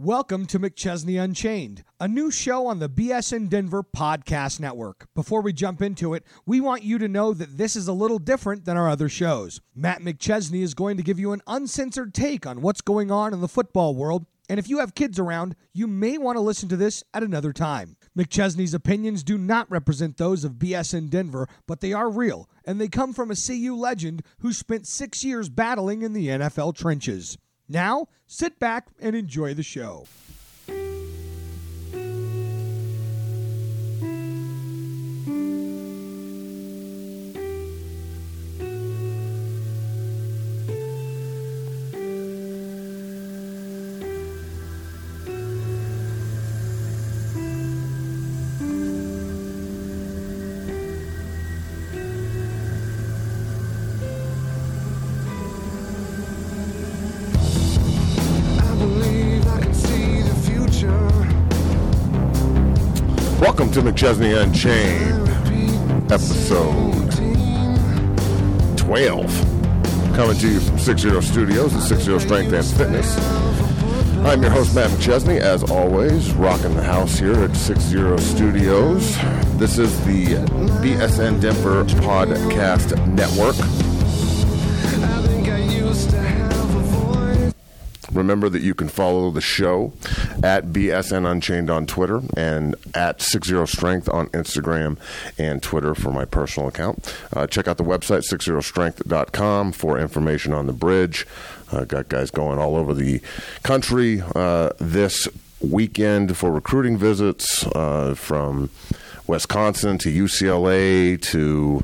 Welcome to McChesney Unchained, a new show on the BSN Denver Podcast Network. Before we jump into it, we want you to know that this is a little different than our other shows. Matt McChesney is going to give you an uncensored take on what's going on in the football world, and if you have kids around, you may want to listen to this at another time. McChesney's opinions do not represent those of BSN Denver, but they are real, and they come from a CU legend who spent six years battling in the NFL trenches. Now, sit back and enjoy the show. To McChesney Unchained, episode 12. Coming to you from 60 Studios and 60 Strength and Fitness. I'm your host, Matt McChesney, as always, rocking the house here at 60 Studios. This is the BSN Denver Podcast Network. Remember that you can follow the show at BSN Unchained on Twitter and at 60 Strength on Instagram and Twitter for my personal account. Uh, check out the website 60strength.com for information on the bridge. Uh, got guys going all over the country uh, this weekend for recruiting visits uh, from Wisconsin to UCLA to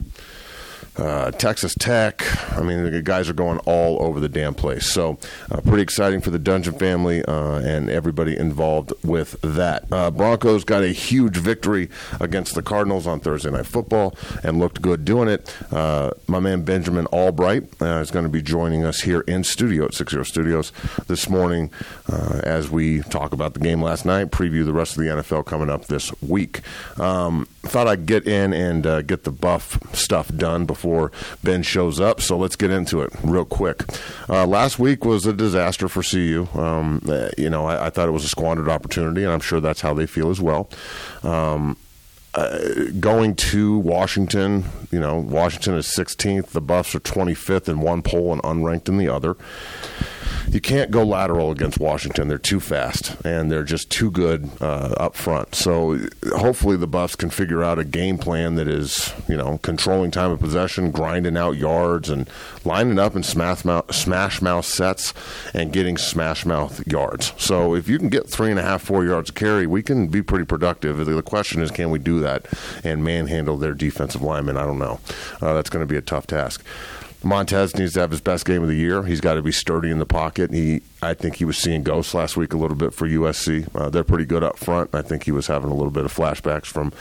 uh, Texas Tech. I mean, the guys are going all over the damn place. So, uh, pretty exciting for the Dungeon family uh, and everybody involved with that. Uh, Broncos got a huge victory against the Cardinals on Thursday Night Football and looked good doing it. Uh, my man Benjamin Allbright is going to be joining us here in studio at 60 Studios this morning as we talk about the game last night, preview the rest of the NFL coming up this week. Um, thought I'd get in and get the buff stuff done before Ben shows up. So let's get into it real quick. Uh, last week was a disaster for CU. Um, uh, you know, I, I thought it was a squandered opportunity, and I'm sure that's how they feel as well. Um, uh, going to Washington, you know, Washington is 16th. The Buffs are 25th in one poll and unranked in the other. You can't go lateral against Washington. They're too fast and they're just too good uh, up front. So hopefully the Buffs can figure out a game plan that is, you know, controlling time of possession, grinding out yards, and lining up in smash mouth, smash mouth sets and getting smash mouth yards. So if you can get three and a half, four yards of carry, we can be pretty productive. The question is, can we do that and manhandle their defensive linemen? I don't know. Uh, that's going to be a tough task. Montez needs to have his best game of the year. He's got to be sturdy in the pocket. He, I think he was seeing ghosts last week a little bit for USC. Uh, they're pretty good up front. I think he was having a little bit of flashbacks from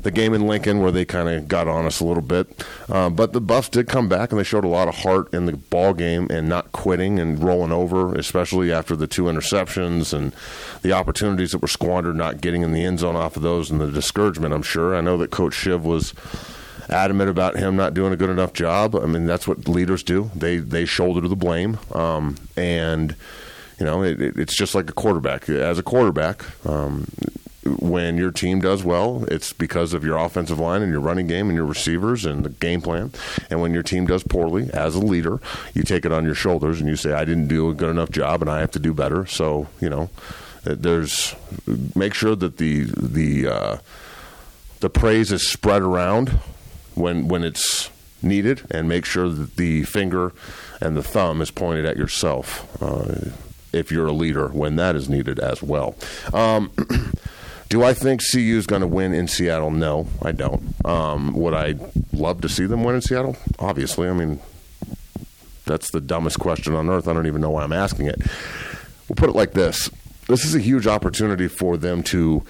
the game in Lincoln where they kind of got on us a little bit. Uh, but the Buffs did come back and they showed a lot of heart in the ball game and not quitting and rolling over, especially after the two interceptions and the opportunities that were squandered, not getting in the end zone off of those, and the discouragement. I'm sure. I know that Coach Chev was adamant about him not doing a good enough job. I mean, that's what leaders do. They they shoulder the blame, um, and you know it, it, it's just like a quarterback. As a quarterback, um, when your team does well, it's because of your offensive line and your running game and your receivers and the game plan. And when your team does poorly, as a leader, you take it on your shoulders and you say, "I didn't do a good enough job, and I have to do better." So you know, there's make sure that the the uh, the praise is spread around when when it's needed, and make sure that the finger and the thumb is pointed at yourself uh, if you're a leader when that is needed as well. Um, do I think CU is going to win in Seattle? No, I don't. Um, would I love to see them win in Seattle? Obviously, I mean that's the dumbest question on earth. I don't even know why I'm asking it. We'll put it like this: This is a huge opportunity for them to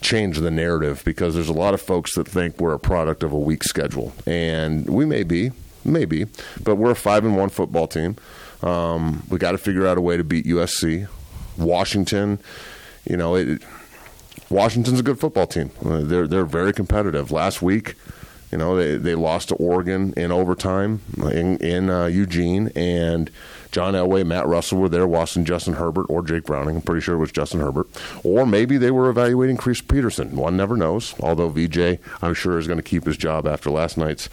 change the narrative because there's a lot of folks that think we're a product of a weak schedule, and we may be, maybe, but we're a five and one football team. Um, we got to figure out a way to beat USC, Washington. You know, it, Washington's a good football team. Uh, they're they're very competitive. Last week, you know, they they lost to Oregon in overtime in in uh, Eugene, and John Elway, Matt Russell were there watching Justin Herbert or Jake Browning. I'm pretty sure it was Justin Herbert. Or maybe they were evaluating Chris Petersen. One never knows. Although VJ, I'm sure, is going to keep his job after last night's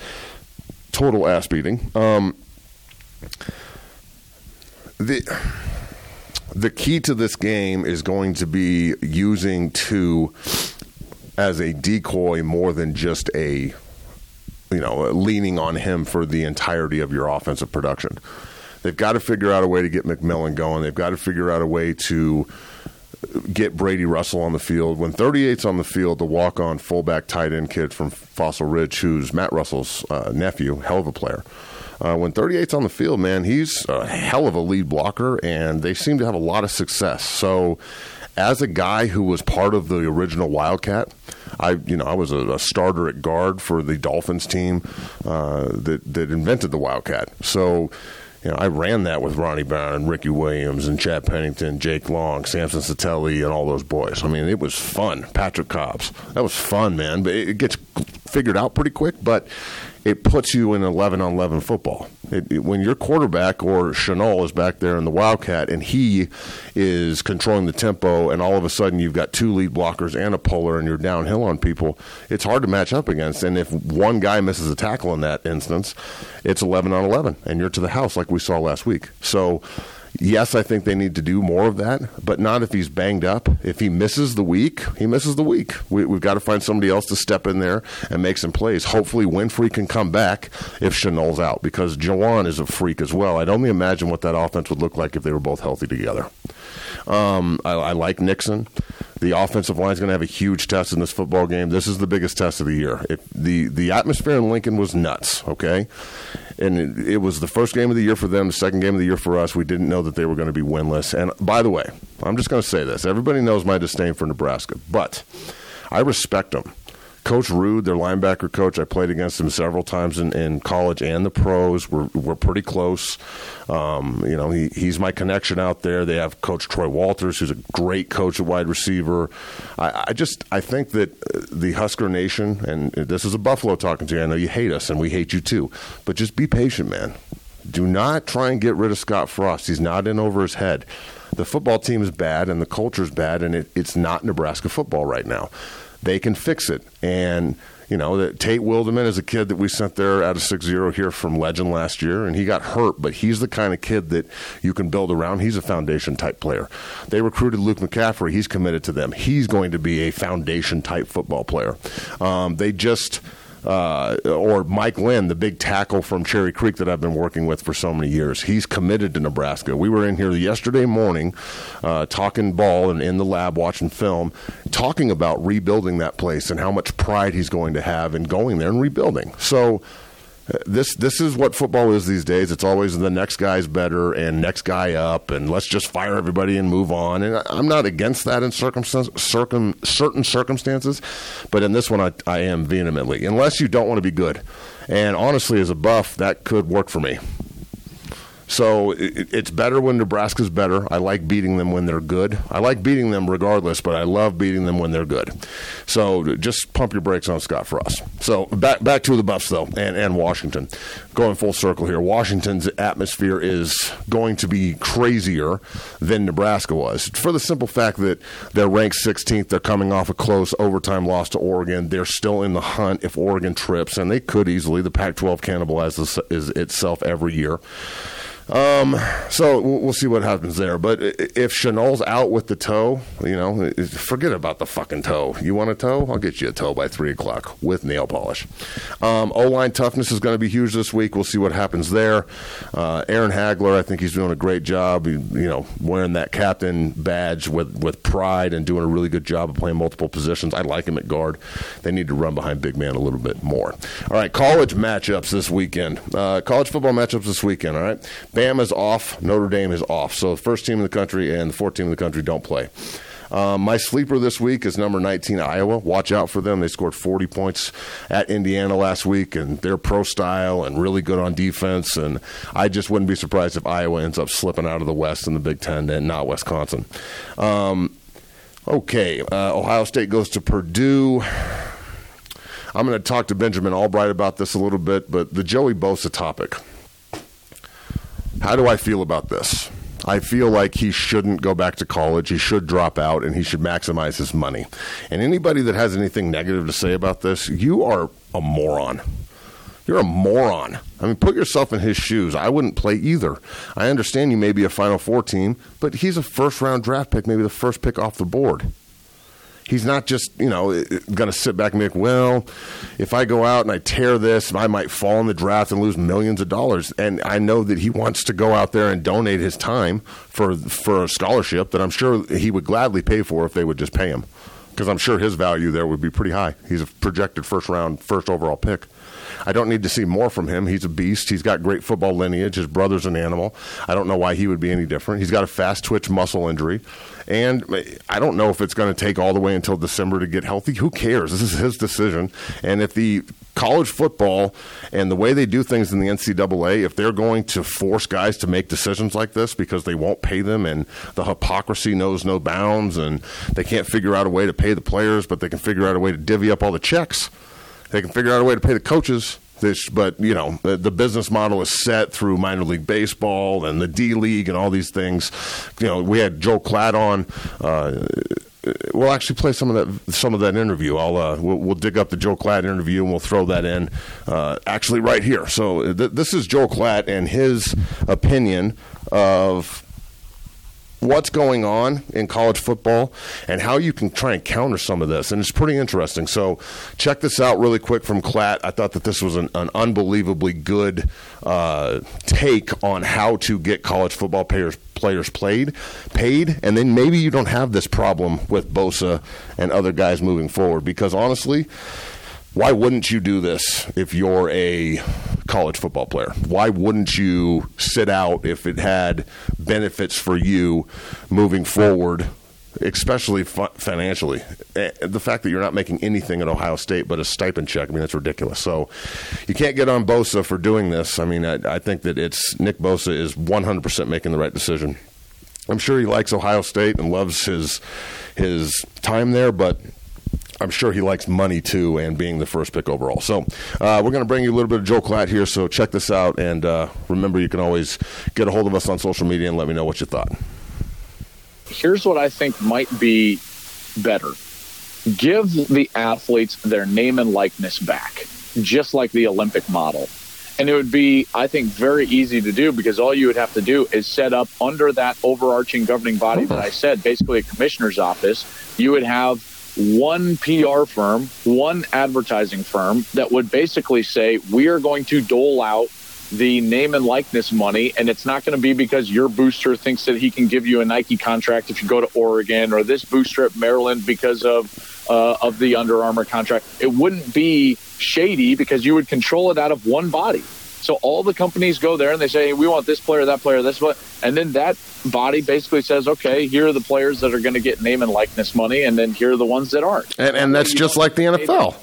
total ass beating. Um, the the key to this game is going to be using two as a decoy more than just a you know leaning on him for the entirety of your offensive production. They've got to figure out a way to get McMillian going. They've got to figure out a way to get Brady Russell on the field. When 38's on the field, the walk on fullback tight end kid from Fossil Ridge, who's Matt Russell's uh, nephew, hell of a player. Uh, when 38's on the field, man, he's a hell of a lead blocker, and they seem to have a lot of success. So, as a guy who was part of the original Wildcat, I you know I was a, a starter at guard for the Dolphins team uh, that that invented the Wildcat. So you know, I ran that with Ronnie Brown and Ricky Williams and Chad Pennington, Jake Long, Samson Satele, and all those boys. I mean, it was fun. Patrick Cobbs. That was fun, man. But it gets figured out pretty quick. But it puts you in 11 on 11 football. It, it, when your quarterback or Shenault is back there in the Wildcat and he is controlling the tempo, and all of a sudden you've got two lead blockers and a puller and you're downhill on people, it's hard to match up against. And if one guy misses a tackle in that instance, it's 11 on 11, and you're to the house like we saw last week. So Yes, I think they need to do more of that, but not if he's banged up. If he misses the week, he misses the week. We, have got to find somebody else to step in there and make some plays. Hopefully, Winfree can come back if Shenault's out because Juwann is a freak as well. I'd only imagine what that offense would look like if they were both healthy together. Um, I, I like Nixon. The offensive line is going to have a huge test in this football game. This is the biggest test of the year. The the atmosphere in Lincoln was nuts. Okay, and it, was the first game of the year for them, the second game of the year for us. We didn't know that they were going to be winless. And by the way, I'm just going to say this: everybody knows my disdain for Nebraska, but I respect them. Coach Ruud, their linebacker coach, I played against him several times in, in college and the pros. We're, we're pretty close. Um, you know, he, he's my connection out there. They have Coach Troy Walters, who's a great coach at wide receiver. I, I just I think that the Husker Nation, and this is a Buffalo talking to you. I know you hate us, and we hate you too. But just be patient, man. Do not try and get rid of Scott Frost. He's not in over his head. The football team is bad, and the culture is bad, and it, it's not Nebraska football right now they can fix it. And you know that Tate Wildeman is a kid that we sent there out of 6-0 here from Legend last year, and he got hurt, but he's the kind of kid that you can build around. He's a foundation type player. They recruited Luke McCaffrey. He's committed to them. He's going to be a foundation type football player. Um, they just uh, or Mike Lynn, the big tackle from Cherry Creek that I've been working with for so many years. He's committed to Nebraska. We were in here yesterday morning uh, talking ball and in the lab watching film, talking about rebuilding that place and how much pride he's going to have in going there and rebuilding. So this this is what football is these days. It's always the next guy's better and next guy up, and let's just fire everybody and move on. And I'm not against that in circum, circum, certain circumstances, but in this one, I, I am vehemently. Unless you don't want to be good, and honestly, as a buff, that could work for me. So it, it's better when Nebraska's better. I like beating them when they're good. I like beating them regardless, but I love beating them when they're good. So just pump your brakes on Scott Frost. So back back to the Buffs though, and, and Washington. Going full circle here. Washington's atmosphere is going to be crazier than Nebraska was for the simple fact that they're ranked 16th. They're coming off a close overtime loss to Oregon. They're still in the hunt if Oregon trips, and they could easily. The Pac-12 cannibalizes itself every year. Um, so we'll see what happens there. But if Shenault's out with the toe, you know, forget about the fucking toe. You want a toe? I'll get you a toe by three o'clock with nail polish. Um, o line toughness is going to be huge this week. We'll see what happens there. Uh, Aaron Haigler, I think he's doing a great job. You, you know, wearing that captain badge with with pride and doing a really good job of playing multiple positions. I like him at guard. They need to run behind big man a little bit more. All right, college matchups this weekend. Uh, college football matchups this weekend. All right. Bama's off. Notre Dame is off. So the first team in the country and the fourth team in the country don't play. Um, my sleeper this week is number 19 Iowa. Watch out for them. They scored 40 points at Indiana last week, and they're pro style and really good on defense. And I just wouldn't be surprised if Iowa ends up slipping out of the West in the Big Ten and not Wisconsin. Um, okay, uh, Ohio State goes to Purdue. I'm going to talk to Benjamin Allbright about this a little bit, but the Joey Bosa topic. How do I feel about this? I feel like he shouldn't go back to college. He should drop out and he should maximize his money. And anybody that has anything negative to say about this, you are a moron. You're a moron. I mean, put yourself in his shoes. I wouldn't play either. I understand you may be a Final Four team, but he's a first round draft pick, maybe the first pick off the board. He's not just, you know, going to sit back and be like, well, if I go out and I tear this, I might fall in the draft and lose millions of dollars. And I know that he wants to go out there and donate his time for for a scholarship that I'm sure he would gladly pay for if they would just pay him. Because I'm sure his value there would be pretty high. He's a projected first round, first overall pick. I don't need to see more from him. He's a beast. He's got great football lineage. His brother's an animal. I don't know why he would be any different. He's got a fast twitch muscle injury. And I don't know if it's going to take all the way until December to get healthy. Who cares? This is his decision. And if the college football and the way they do things in the NCAA, if they're going to force guys to make decisions like this because they won't pay them and the hypocrisy knows no bounds and they can't figure out a way to pay the players, but they can figure out a way to divvy up all the checks, they can figure out a way to pay the coaches this, but you know, the, the, business model is set through minor league baseball and the D League and all these things. You know, we had Joe Klatt on. Uh, we'll actually play some of that some of that interview. I'll uh, we'll, we'll, dig up the Joe Klatt interview and we'll throw that in uh, actually right here. So th- this is Joe Klatt and his opinion of what's going on in college football and how you can try and counter some of this. And it's pretty interesting. So, check this out really quick from Klatt. I thought that this was an, an unbelievably good uh, take on how to get college football players players played paid and then maybe you don't have this problem with Bosa and other guys moving forward because honestly why wouldn't you do this if you're a college football player? Why wouldn't you sit out if it had benefits for you moving forward, especially financially? Eh, the fact that you're not making anything at Ohio State but a stipend check, I mean, that's ridiculous. So you can't get on Bosa for doing this. I mean, I, I think that it's Nick Bosa is 100% making the right decision. I'm sure he likes Ohio State and loves his his time there, but I'm sure he likes money too and being the first pick overall. So uh, we're going to bring you a little bit of Joe Klatt here. So check this out. And uh, remember, you can always get a hold of us on social media and let me know what you thought. Here's what I think might be better give the athletes their name and likeness back, just like the Olympic model. And it would be, I think, very easy to do because all you would have to do is set up under that overarching governing body that I said, basically a commissioner's office. You would have one PR firm, one advertising firm that would basically say, we are going to dole out the name and likeness money. And it's not going to be because your booster thinks that he can give you a Nike contract if you go to Oregon or this booster at Maryland because of, uh, of the Under Armour contract. It wouldn't be shady because you would control it out of one body. So all the companies go there and they say, hey, we want this player, that player, this one. And then that body basically says, okay, here are the players that are going to get name and likeness money, and then here are the ones that aren't. And, and that's just like the NFL.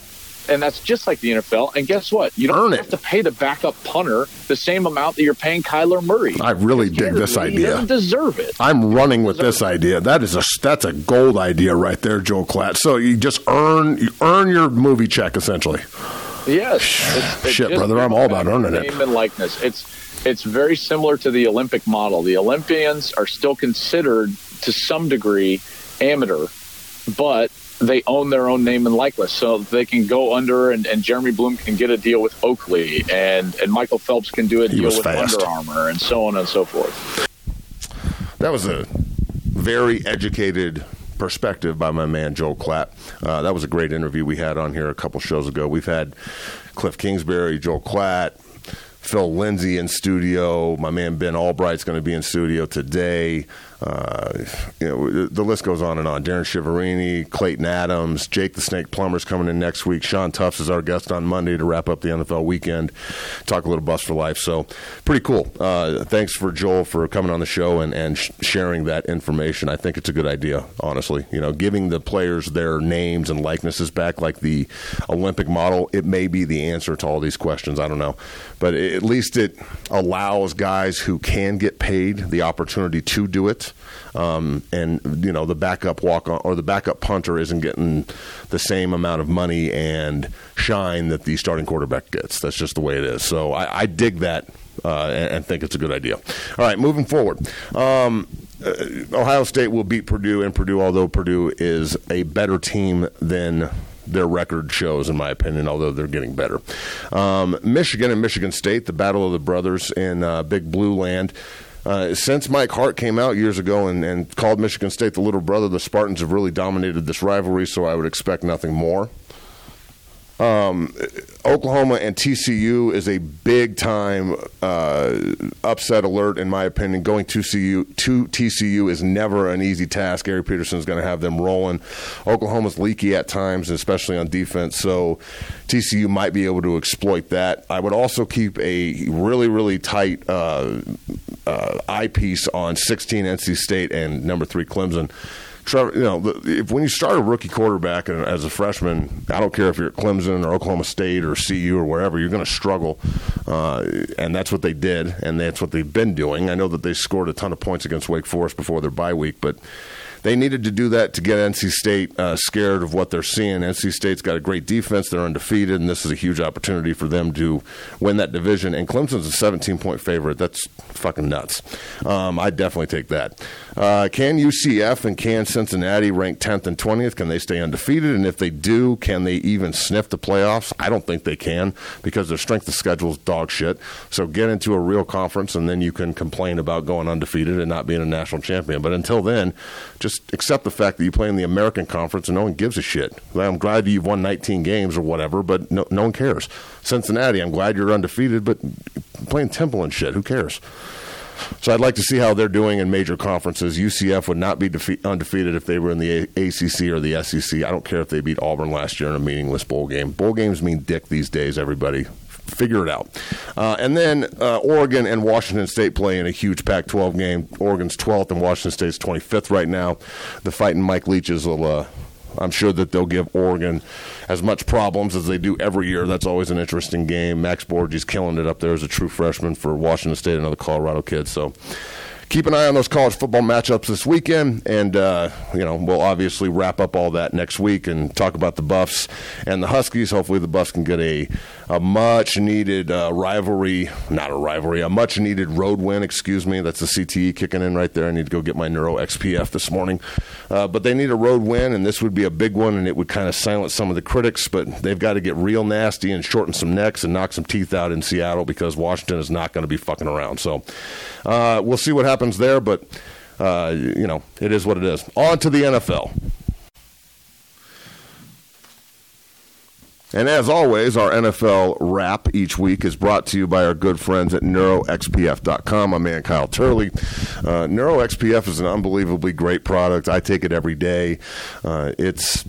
And that's just like the NFL. And guess what? You don't Earn have it. to pay the backup punter the same amount that you're paying Kyler Murray. I really dig this idea. He doesn't deserve it. I'm running with this idea. That is a that's a gold idea right there, Joe Klatt. So you just earn you earn your movie check essentially. Yes. It's, it's Shit, brother, I'm all about earning name it. Name and likeness. It's it's very similar to the Olympic model. The Olympians are still considered to some degree amateur, but they own their own name and likeness. So they can go under and, and Jeremy Bloom can get a deal with Oakley and, and Michael Phelps can do a deal with fast. Under Armour and so on and so forth. That was a very educated perspective by my man Joel Klatt. Uh, that was a great interview we had on here a couple shows ago. We've had Cliff Kingsbury, Joel Klatt, Phil Lindsay in studio. My man Ben Allbright's going to be in studio today. Uh, you know, the list goes on and on. Darrin Chiaverini, Clayton Adams, Jake the Snake Plummer's coming in next week. Sean Tufts is our guest on Monday to wrap up the NFL weekend. Talk a little bus for life. So pretty cool. Uh, thanks for Joel for coming on the show and, and sh- sharing that information. I think it's a good idea, honestly. You know, giving the players their names and likenesses back like the Olympic model, it may be the answer to all these questions. I don't know. But at least it allows guys who can get paid the opportunity to do it um, and you know the backup walk on, or the backup punter isn't getting the same amount of money and shine that the starting quarterback gets. That's just the way it is. So I, I dig that uh, and, and think it's a good idea. All right, moving forward. Um, uh, Ohio State will beat Purdue, and Purdue, although Purdue is a better team than their record shows, in my opinion, although they're getting better. Um, Michigan and Michigan State, the battle of the brothers in uh, Big Blue Land. Uh, since Mike Hart came out years ago and, and called Michigan State the little brother, the Spartans have really dominated this rivalry, so I would expect nothing more. Um, Oklahoma and TCU is a big time uh, upset alert, in my opinion. Going to TCU, to TCU is never an easy task. Gary Patterson is going to have them rolling. Oklahoma's leaky at times, especially on defense, so TCU might be able to exploit that. I would also keep a really, really tight uh, uh, eyepiece on 16 NC State and number three Clemson. Trevor, you know, the, if when you start a rookie quarterback as a freshman, I don't care if you're at Clemson or Oklahoma State or CU or wherever, you're going to struggle, uh, and that's what they did, and that's what they've been doing. I know that they scored a ton of points against Wake Forest before their bye week, but they needed to do that to get NC State uh, scared of what they're seeing. NC State's got a great defense; they're undefeated, and this is a huge opportunity for them to win that division. And Clemson's a 17 point favorite. That's fucking nuts. Um, I definitely take that. Uh, can UCF and can Cincinnati rank 10th and 20th? Can they stay undefeated? And if they do, can they even sniff the playoffs? I don't think they can because their strength of schedule is dog shit. So get into a real conference, and then you can complain about going undefeated and not being a national champion. But until then, just accept the fact that you play in the American Conference and no one gives a shit. I'm glad you've won 19 games or whatever, but no, no one cares. Cincinnati, I'm glad you're undefeated, but playing Temple and shit, who cares? So I'd like to see how they're doing in major conferences. UCF would not be defe- undefeated if they were in the A- ACC or the SEC. I don't care if they beat Auburn last year in a meaningless bowl game. Bowl games mean dick these days, everybody. Figure it out. Uh, and then uh, Oregon and Washington State play in a huge Pac 12 game. Oregon's 12th and Washington State's 25th right now. The fighting Mike Leach's will. Uh, I'm sure that they'll give Oregon as much problems as they do every year. That's always an interesting game. Max Borghi killing it up there as a true freshman for Washington State, another Colorado kid. So keep an eye on those college football matchups this weekend, and uh, you know we'll obviously wrap up all that next week and talk about the Buffs and the Huskies. Hopefully, the Buffs can get a a much needed uh, rivalry, not a rivalry, a much needed road win. Excuse me, that's the CTE kicking in right there. I need to go get my Neuro XPF this morning, uh, but they need a road win, and this would be a big one, and it would kind of silence some of the critics. But they've got to get real nasty and shorten some necks and knock some teeth out in Seattle because Washington is not going to be fucking around. So uh, we'll see what happens there, but. Uh, you know, it is what it is. On to the NFL. And as always, our NFL wrap each week is brought to you by our good friends at NeuroXPF.com. My man Kyle Turley. Uh, NeuroXPF is an unbelievably great product. I take it every day. Uh, it's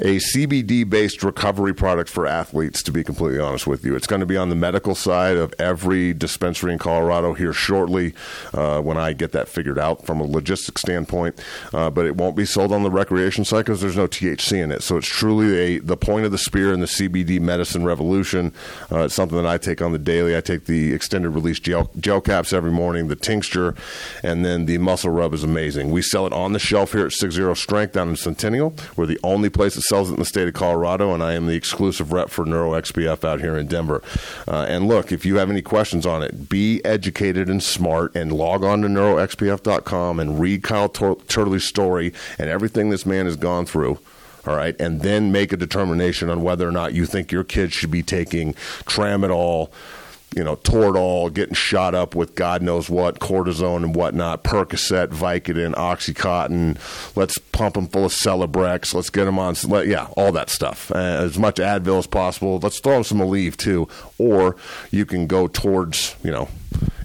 a CBD based recovery product for athletes, to be completely honest with you. It's going to be on the medical side of every dispensary in Colorado here shortly uh, when I get that figured out from a logistics standpoint. Uh, but it won't be sold on the recreation side because there's no THC in it. So it's truly a, the point of the spear in the CBD medicine revolution. Uh, it's something that I take on the daily. I take the extended release gel, gel caps every morning, the tincture, and then the muscle rub is amazing. We sell it on the shelf here at 60 Strength down in Centennial. We're the only place that sells it in the state of Colorado, and I am the exclusive rep for NeuroXPF out here in Denver. Uh, and look, if you have any questions on it, be educated and smart, and log on to NeuroXPF.com and read Kyle Tur- Turley's story and everything this man has gone through. All right, and then make a determination on whether or not you think your kid should be taking tramadol, you know, Toradol, getting shot up with God knows what, cortisone and whatnot, Percocet, Vicodin, OxyContin. Let's pump them full of Celebrex. Let's get them on, let, yeah, all that stuff. Uh, as much Advil as possible. Let's throw them some Aleve too. Or you can go towards, you know,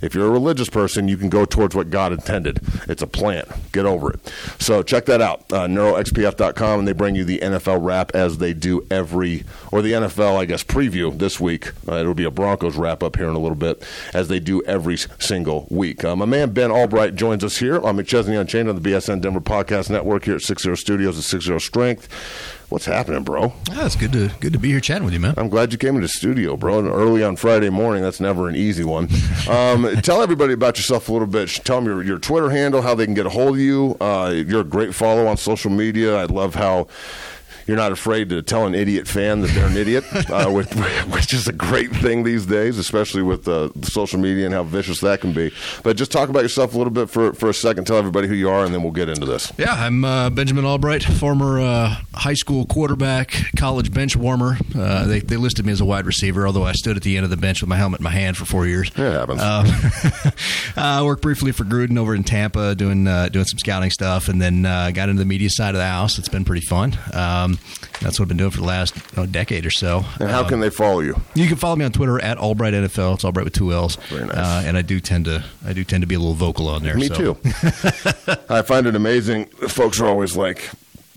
if you're a religious person, you can go towards what God intended. It's a plant. Get over it. So check that out, uh, neuroxpf.com, and they bring you the NFL wrap as they do every, or the NFL, I guess, preview this week. Uh, it'll be a Broncos wrap up here in a little bit, as they do every single week. Uh, my man Ben Allbright joins us here on McChesney Unchained on the BSN Denver Podcast Network here at 60 Studios at 60 Strength. What's happening, bro? Ah, it's good to good to be here chatting with you, man. I'm glad you came into the studio, bro. And early on Friday morning, that's never an easy one. Um, tell everybody about yourself a little bit. Tell them your, your Twitter handle, how they can get a hold of you. Uh, you're a great follow on social media. I love how you're not afraid to tell an idiot fan that they're an idiot, uh, which, which is a great thing these days, especially with uh, social media and how vicious that can be. But just talk about yourself a little bit for, for a second. Tell everybody who you are, and then we'll get into this. Yeah, I'm uh, Benjamin Allbright, former uh, high school quarterback, college bench warmer. Uh, they, they listed me as a wide receiver, although I stood at the end of the bench with my helmet in my hand for four years. It happens. Uh, I worked briefly for Gruden over in Tampa, doing uh, doing some scouting stuff, and then uh, got into the media side of the house. It's been pretty fun. Um, that's what I've been doing for the last oh, decade or so. and how Um, can they follow you? you can follow me on Twitter at Allbright NFL. It's Allbright with two L's. Very nice. Uh, and I do tend to I do tend to be a little vocal on there. Me so. too. I find it amazing. Folks are always like,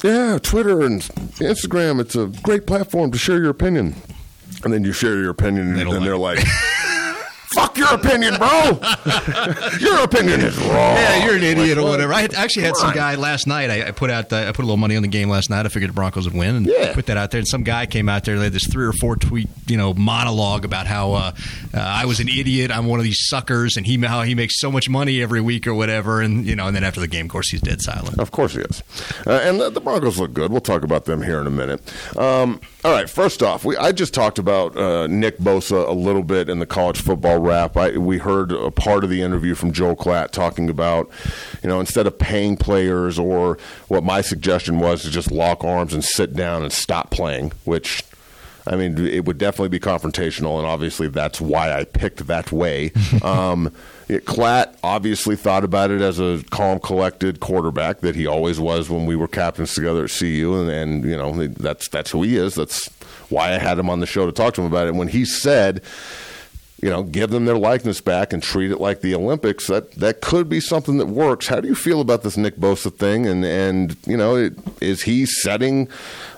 "Yeah, Twitter and Instagram. It's a great platform to share your opinion." And then you share your opinion, They and don't they're like, "Fuck your opinion, bro. your opinion is wrong." Yeah, you're an idiot Like, or whatever. I had, actually had some guy last night. I, I put out, uh, I put a little money on the game last night. I figured the Broncos would win, and Yeah. put that out there. And some guy came out there, and they had this three or four tweet, you know, monologue about how uh, uh, I was an idiot. I'm one of these suckers, and he how he makes so much money every week or whatever. And you know, and then after the game, of course, he's dead silent. Of course he is. Uh, and the, the Broncos look good. We'll talk about them here in a minute. Um, all right, first off, we, I just talked about uh, Nick Bosa a little bit in the college football wrap. I, we heard a part of the interview from Joel Klatt talking about, you know, instead of paying players or what my suggestion was to just lock arms and sit down and stop playing, which I mean, it would definitely be confrontational, and obviously that's why I picked that way. um, it, Klatt obviously thought about it as a calm, collected quarterback that he always was when we were captains together at CU, and, and you know that's that's who he is. That's why I had him on the show to talk to him about it. And when he said, you know, give them their likeness back and treat it like the Olympics. That that could be something that works. How do you feel about this Nick Bosa thing? And and you know, it, is he setting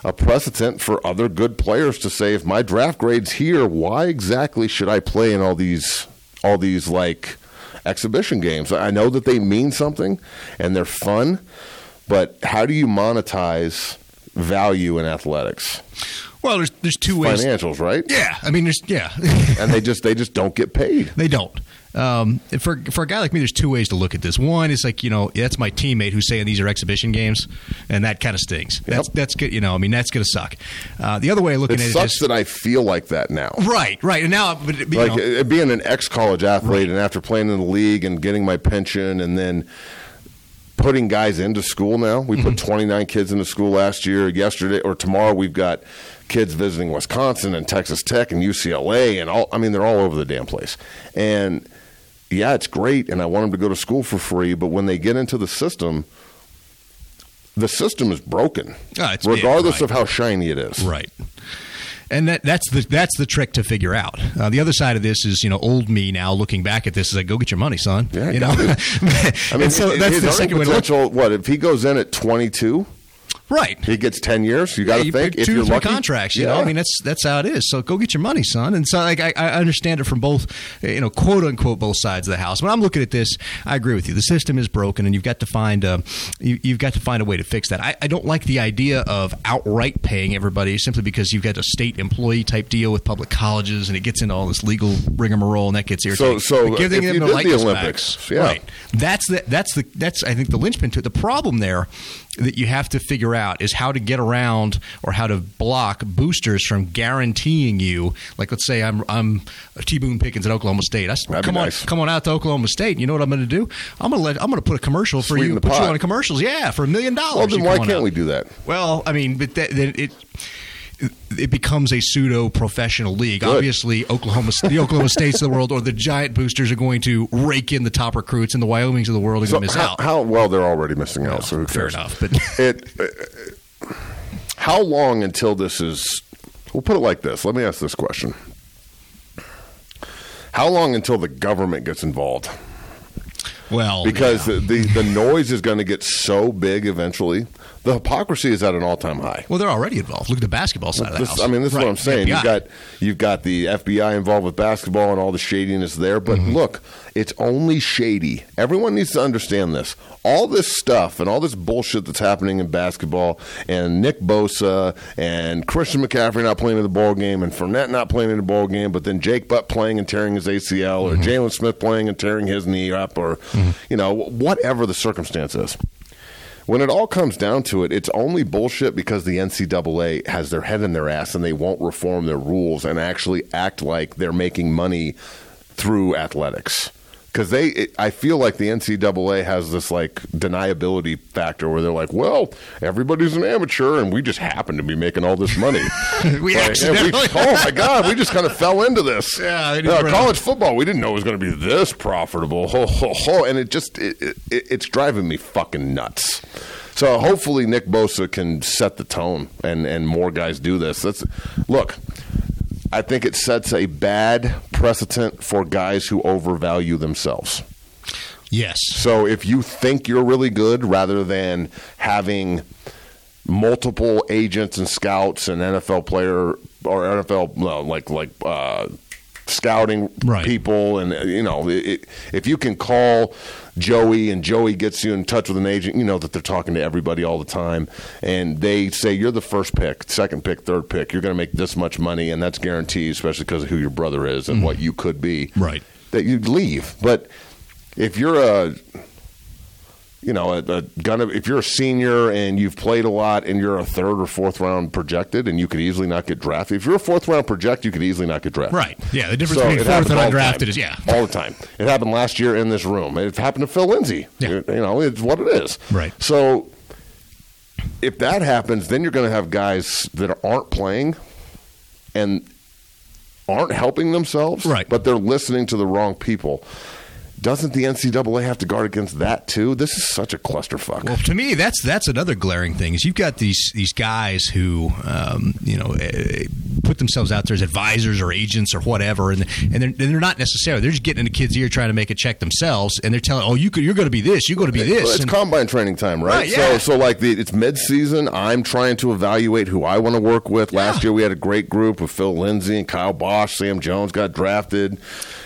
a precedent for other good players to say, if my draft grade's here, why exactly should I play in all these all these like exhibition games? I know that they mean something and they're fun, but how do you monetize value in athletics? Well, there's there's two ways. Financials, right? Yeah, I mean, there's yeah. And they just they just don't get paid. They don't. Um, for for a guy like me, there's two ways to look at this. One is like you know that's my teammate who's saying these are exhibition games, and that kind of stings. That's Yep. that's good. You know, I mean that's going to suck. Uh, the other way of looking It at it sucks that I feel like that now. right, right. And now, but, you Like know, being an ex-college athlete, and after playing in the league and getting my pension, and then putting guys into school. Now we Mm-hmm. put 29 kids into school last year. Yesterday or tomorrow, we've got kids visiting Wisconsin and Texas Tech and UCLA, and all. I mean, they're all over the damn place. And yeah, it's great, and I want them to go to school for free. But when they get into the system. The system is broken, it's- regardless right. of how shiny it is. Right. And that, that's the that's the trick to figure out. Uh, the other side of this is, you know, old me now looking back at this is like, go get your money, son. Yeah, you know. I mean, and so that's his the second way potential. What if he goes in at 22? Right. He gets 10 years. You got to you think if two you're or three lucky. contracts. You yeah. know, I mean that's that's how it is. So go get your money, son. And so like I, I understand it from both, you know, quote unquote both sides of the house. When I'm looking at this, I agree with you. The system is broken, and you've got to find uh, you, you've got to find a way to fix that. I, I don't like the idea of outright paying everybody simply because you've got a state employee type deal with public colleges, and it gets into all this legal rigmarole, and that gets irritating. so But giving them the Olympics, back- yeah. right? That's the that's the that's I think the linchpin to it. The problem there that you have to figure out is how to get around or how to block boosters from guaranteeing you. Like let's say I'm I'm T Boone Pickens at Oklahoma State. I, That'd come on nice. come on out to Oklahoma State. You know what I'm going to do? I'm going to let I'm going to put a commercial for Sweeten you. Put you pot. on commercials. Yeah, for a million dollars. Well, then why can't out. we do that? Well, I mean, but that, that it it becomes a pseudo professional league. Good. Obviously, Oklahoma, the Oklahoma States of the world, or the giant boosters are going to rake in the top recruits, and the Wyomings of the world are So going to miss how, out. how well they're already missing out. Well, so fair enough, but it. Uh, how long until this is? We'll put it like this. Let me ask this question: How long until the government gets involved? well, Because yeah. the, the the noise is going to get so big eventually. The hypocrisy is at an all time high. well, they're already involved. Look at the basketball side of the house. I mean, this is what I'm saying. FBI. You've got you've got the FBI involved with basketball and all the shadiness there. But Mm-hmm. look, it's only shady. Everyone needs to understand this. All this stuff and all this bullshit that's happening in basketball, and Nick Bosa and Christian McCaffrey not playing in the ball game, and Fournette not playing in the ball game, but then Jake Butt playing and tearing his ACL, Mm-hmm. or Jaylon Smith playing and tearing his knee up, or you know whatever the circumstance is when it all comes down to it, it's only bullshit because the NCAA has their head in their ass and they won't reform their rules and actually act like they're making money through athletics. Because they, it, I feel like the NCAA has this like deniability factor where they're like, well, everybody's an amateur and we just happen to be making all this money. We Like, accidentally- we- oh my god, we just kind of fell into this. Yeah, Uh, college football, we didn't know it was going to be this profitable. Ho, ho, ho. And it just it, it, it's driving me fucking nuts. So hopefully Nick Bosa can set the tone and and more guys do this. That's look. I think it sets a bad precedent for guys who overvalue themselves. Yes. So if you think you're really good, rather than having multiple agents and scouts and NFL player or NFL no, like like uh, scouting Right. people, and uh, you know, it, if you can call Joey and Joey gets you in touch with an agent, you know that they're talking to everybody all the time, and they say you're the first pick, second pick, third pick, you're going to make this much money, and that's guaranteed, especially because of who your brother is and what you could be. Right. That you'd leave, but if you're a you know, a, a gonna if you're a senior and you've played a lot and you're a third or fourth round projected and you could easily not get drafted. If you're a fourth round project, you could easily not get drafted. Right. Yeah, the difference So between fourth and undrafted is- yeah. all the time. It happened last year in this room. It happened to Phil Lindsay. Yeah. You know, it's what it is. Right. So if that happens, then you're going to have guys that aren't playing and aren't helping themselves, Right. But they're listening to the wrong people. Doesn't the NCAA have to guard against that too? This is such a clusterfuck. Well, to me, that's that's another glaring thing. Is you've got these these guys who, um, you know, eh, put themselves out there as advisors or agents or whatever, and and they're, and they're not necessarily. They're just getting in the kid's ear trying to make a check themselves, and they're telling, "Oh, you could, you're going to be this, you're going to be this." Well, it's and- combine training time, right? Right, yeah. So, so like the, it's mid season. I'm trying to evaluate who I want to work with. Last Yeah. year we had a great group with Phil Lindsay and Kyle Bosch. Sam Jones got drafted.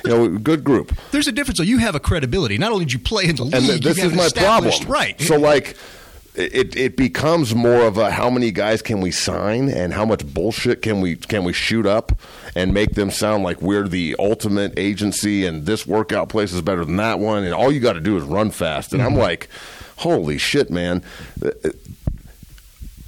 You know, good group. There's a difference. though. you have a credibility. Not only did you play in the league, And th- this is my problem, right? So like. It, it becomes more of a how many guys can we sign and how much bullshit can we can we shoot up and make them sound like we're the ultimate agency and this workout place is better than that one and all you got to do is run fast and Mm-hmm. I'm like holy shit man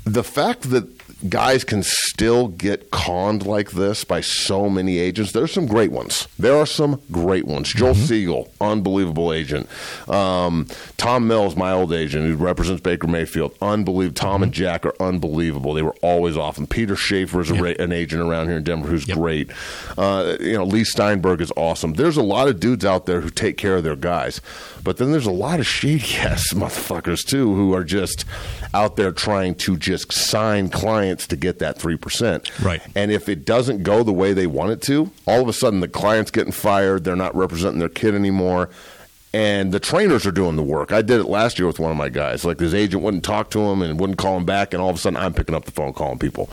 the fact that guys can still get conned like this by so many agents, there's some great ones. There are some great ones. Joel Segal, unbelievable agent. Um, Tom Mills, my old agent, who represents Baker Mayfield, unbelievable. Tom and Jack are unbelievable. They were always awesome. Peter Schaffer is a ra- an agent around here in Denver who's great. Uh, you know, Leigh Steinberg is awesome. There's a lot of dudes out there who take care of their guys, but then there's a lot of shady ass motherfuckers too who are just out there trying to just sign clients to get that 3%. Right. And if it doesn't go the way they want it to, all of a sudden the client's getting fired, they're not representing their kid anymore. And the trainers are doing the work. I did it last year with one of my guys. Like his agent wouldn't talk to him and wouldn't call him back, and all of a sudden I'm picking up the phone calling people.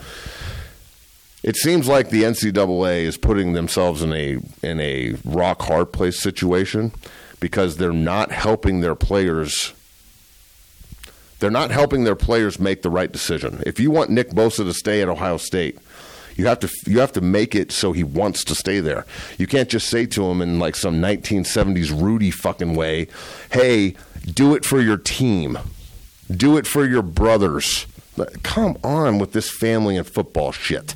It seems like the NCAA is putting themselves in a in a rock hard place situation because they're not helping their players. They're not helping their players make the right decision. If you want Nick Bosa to stay at Ohio State, you have to you have to make it so he wants to stay there. You can't just say to him in like some 1970s Rudy fucking way, "Hey, do it for your team. Do it for your brothers." Come on with this family and football shit.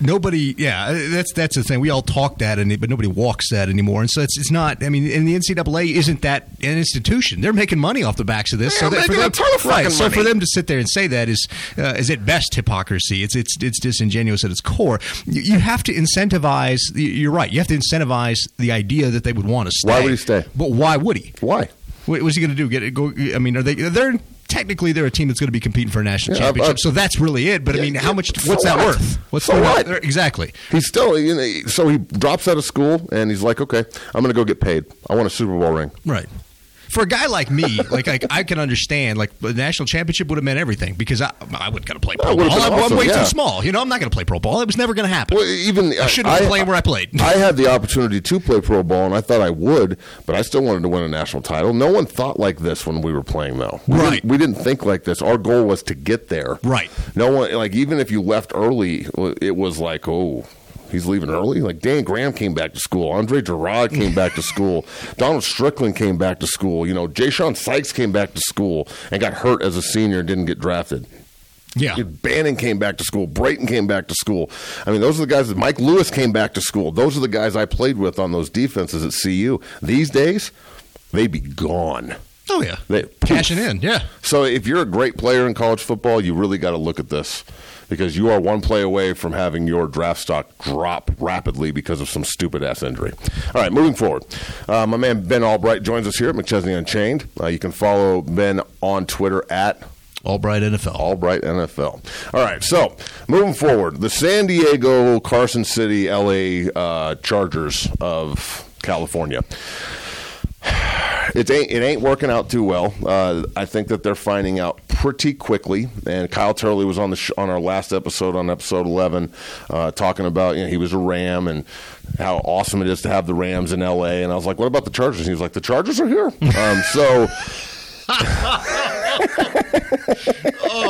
Nobody yeah that's that's the thing we all talk that and but nobody walks that anymore and so it's, it's not i mean and the ncaa isn't that an institution they're making money off the backs of this They're so that for making a them, ton of fucking right, so money. for them to sit there and say that is uh, is at best hypocrisy it's it's it's disingenuous at its core you, you have to incentivize you're right you have to incentivize the idea that they would want to stay Why would he stay? but why would he Why? what was he going to do? Get it? Go? I mean, are they? They're technically they're a team that's going to be competing for a national Yeah, championship. but- so that's really it. But I mean, yeah. how much? What's that what? worth? What's So the- what? Exactly. He's still, you know, so he drops out of school and he's like, okay, I'm going to go get paid. I want a Super Bowl ring. Right. For a guy like me, like, like I can understand, like the national championship would have meant everything because I, I going to play pro ball. would I'm, I'm way yeah. too small. You know, I'm not going to play pro ball. It was never going to happen. Well, even I shouldn't playing where I played. I had the opportunity to play pro ball, and I thought I would, but I still wanted to win a national title. No one thought like this when we were playing, though. We Right. Didn't, we didn't think like this. Our goal was to get there. Right. No one, like, even if you left early, it was like, oh, he's leaving early. Like Dan Graham came back to school, Andre Gurode came back to school, Donald Strickland came back to school. You know, Jashon Sykes came back to school and got hurt as a senior and didn't get drafted. Yeah. Bannon came back to school. Brayton came back to school. I mean, those are the guys that Mike Lewis came back to school. Those are the guys I played with on those defenses at CU. These days, they'd be gone. Oh yeah. They, Cashing in. Yeah. So if you're a great player in college football, you really got to look at this because you are one play away from having your draft stock drop rapidly because of some stupid ass injury. All right, moving forward. Uh, my man Ben Allbright joins us here at McChesney Unchained. Uh, you can follow Ben on Twitter at Allbright NFL. Allbright NFL. All right, so moving forward, the San Diego, Carson City, LA uh, Chargers of California. It ain't, it ain't working out too well. Uh, I think that they're finding out pretty quickly. And Kyle Turley was on the sh- on our last episode, on episode eleven, uh, talking about you know he was a Ram and how awesome it is to have the Rams in L.A. And I was like, what about the Chargers? And he was like, the Chargers are here. um, so oh,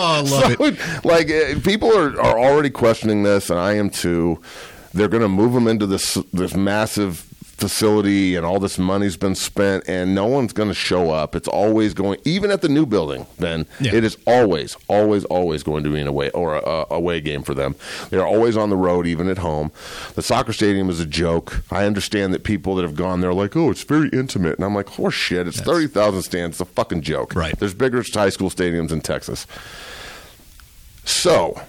I love it. Like uh, people are, are already questioning this, and I am too. They're going to move them into this this massive facility, and all this money's been spent, and no one's going to show up. It's always going, even at the new building. Ben, Yeah. it is always, always, always going to be an away or a, a away game for them. They're always on the road, even at home. The soccer stadium is a joke. I understand that people that have gone there are like, oh, it's very intimate, and I'm like, horse shit. It's thirty thousand stands. It's a fucking joke. Right. There's bigger high school stadiums in Texas. So,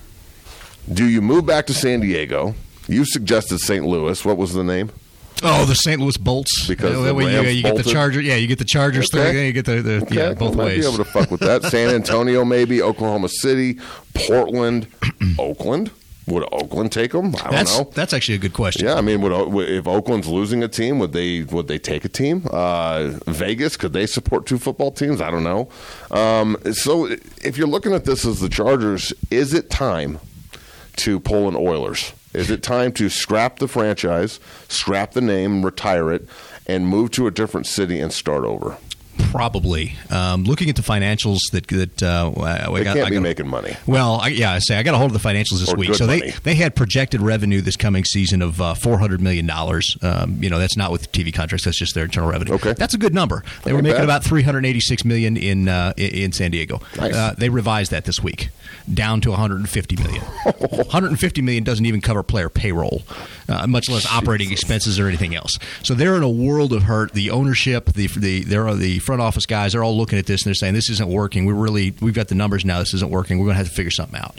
do you move back to San Diego? You suggested St. Louis. What was the name? Oh, the St. Louis Bolts. Because Yeah, well, you, you get the bolted? Charger. Yeah, you get the Chargers. Okay. thing, You get the, the yeah, both might ways. be able to fuck with that. San Antonio, maybe Oklahoma City, Portland, Oakland. Would Oakland take them? I don't that's know. that's actually a good question. Yeah, I mean, would, if Oakland's losing a team, would they would they take a team? Uh, Vegas could they support two football teams? I don't know. Um, so, if you're looking at this as the Chargers, is it time to pull an Oilers? Is it time to scrap the franchise, scrap the name, retire it, and move to a different city and start over? Probably. Um, looking at the financials that that uh, I They got, can't I be making money. Well, I, yeah, I say I got a hold of the financials this Or week. So they money. they had projected revenue this coming season of uh, four hundred million dollars. Um, you know, that's not with TV contracts. That's just their internal revenue. Okay. that's a good number. They were making bad. about three hundred eighty six million in uh, in San Diego. Nice. Uh, they revised that this week down to one hundred and fifty million. one hundred and fifty million doesn't even cover player payroll, uh, much less operating expenses or anything else. So they're in a world of hurt. The ownership, the the there are the front office guys. They're all looking at this and they're saying this isn't working. We really we've got the numbers now. This isn't working. We're going to have to figure something out.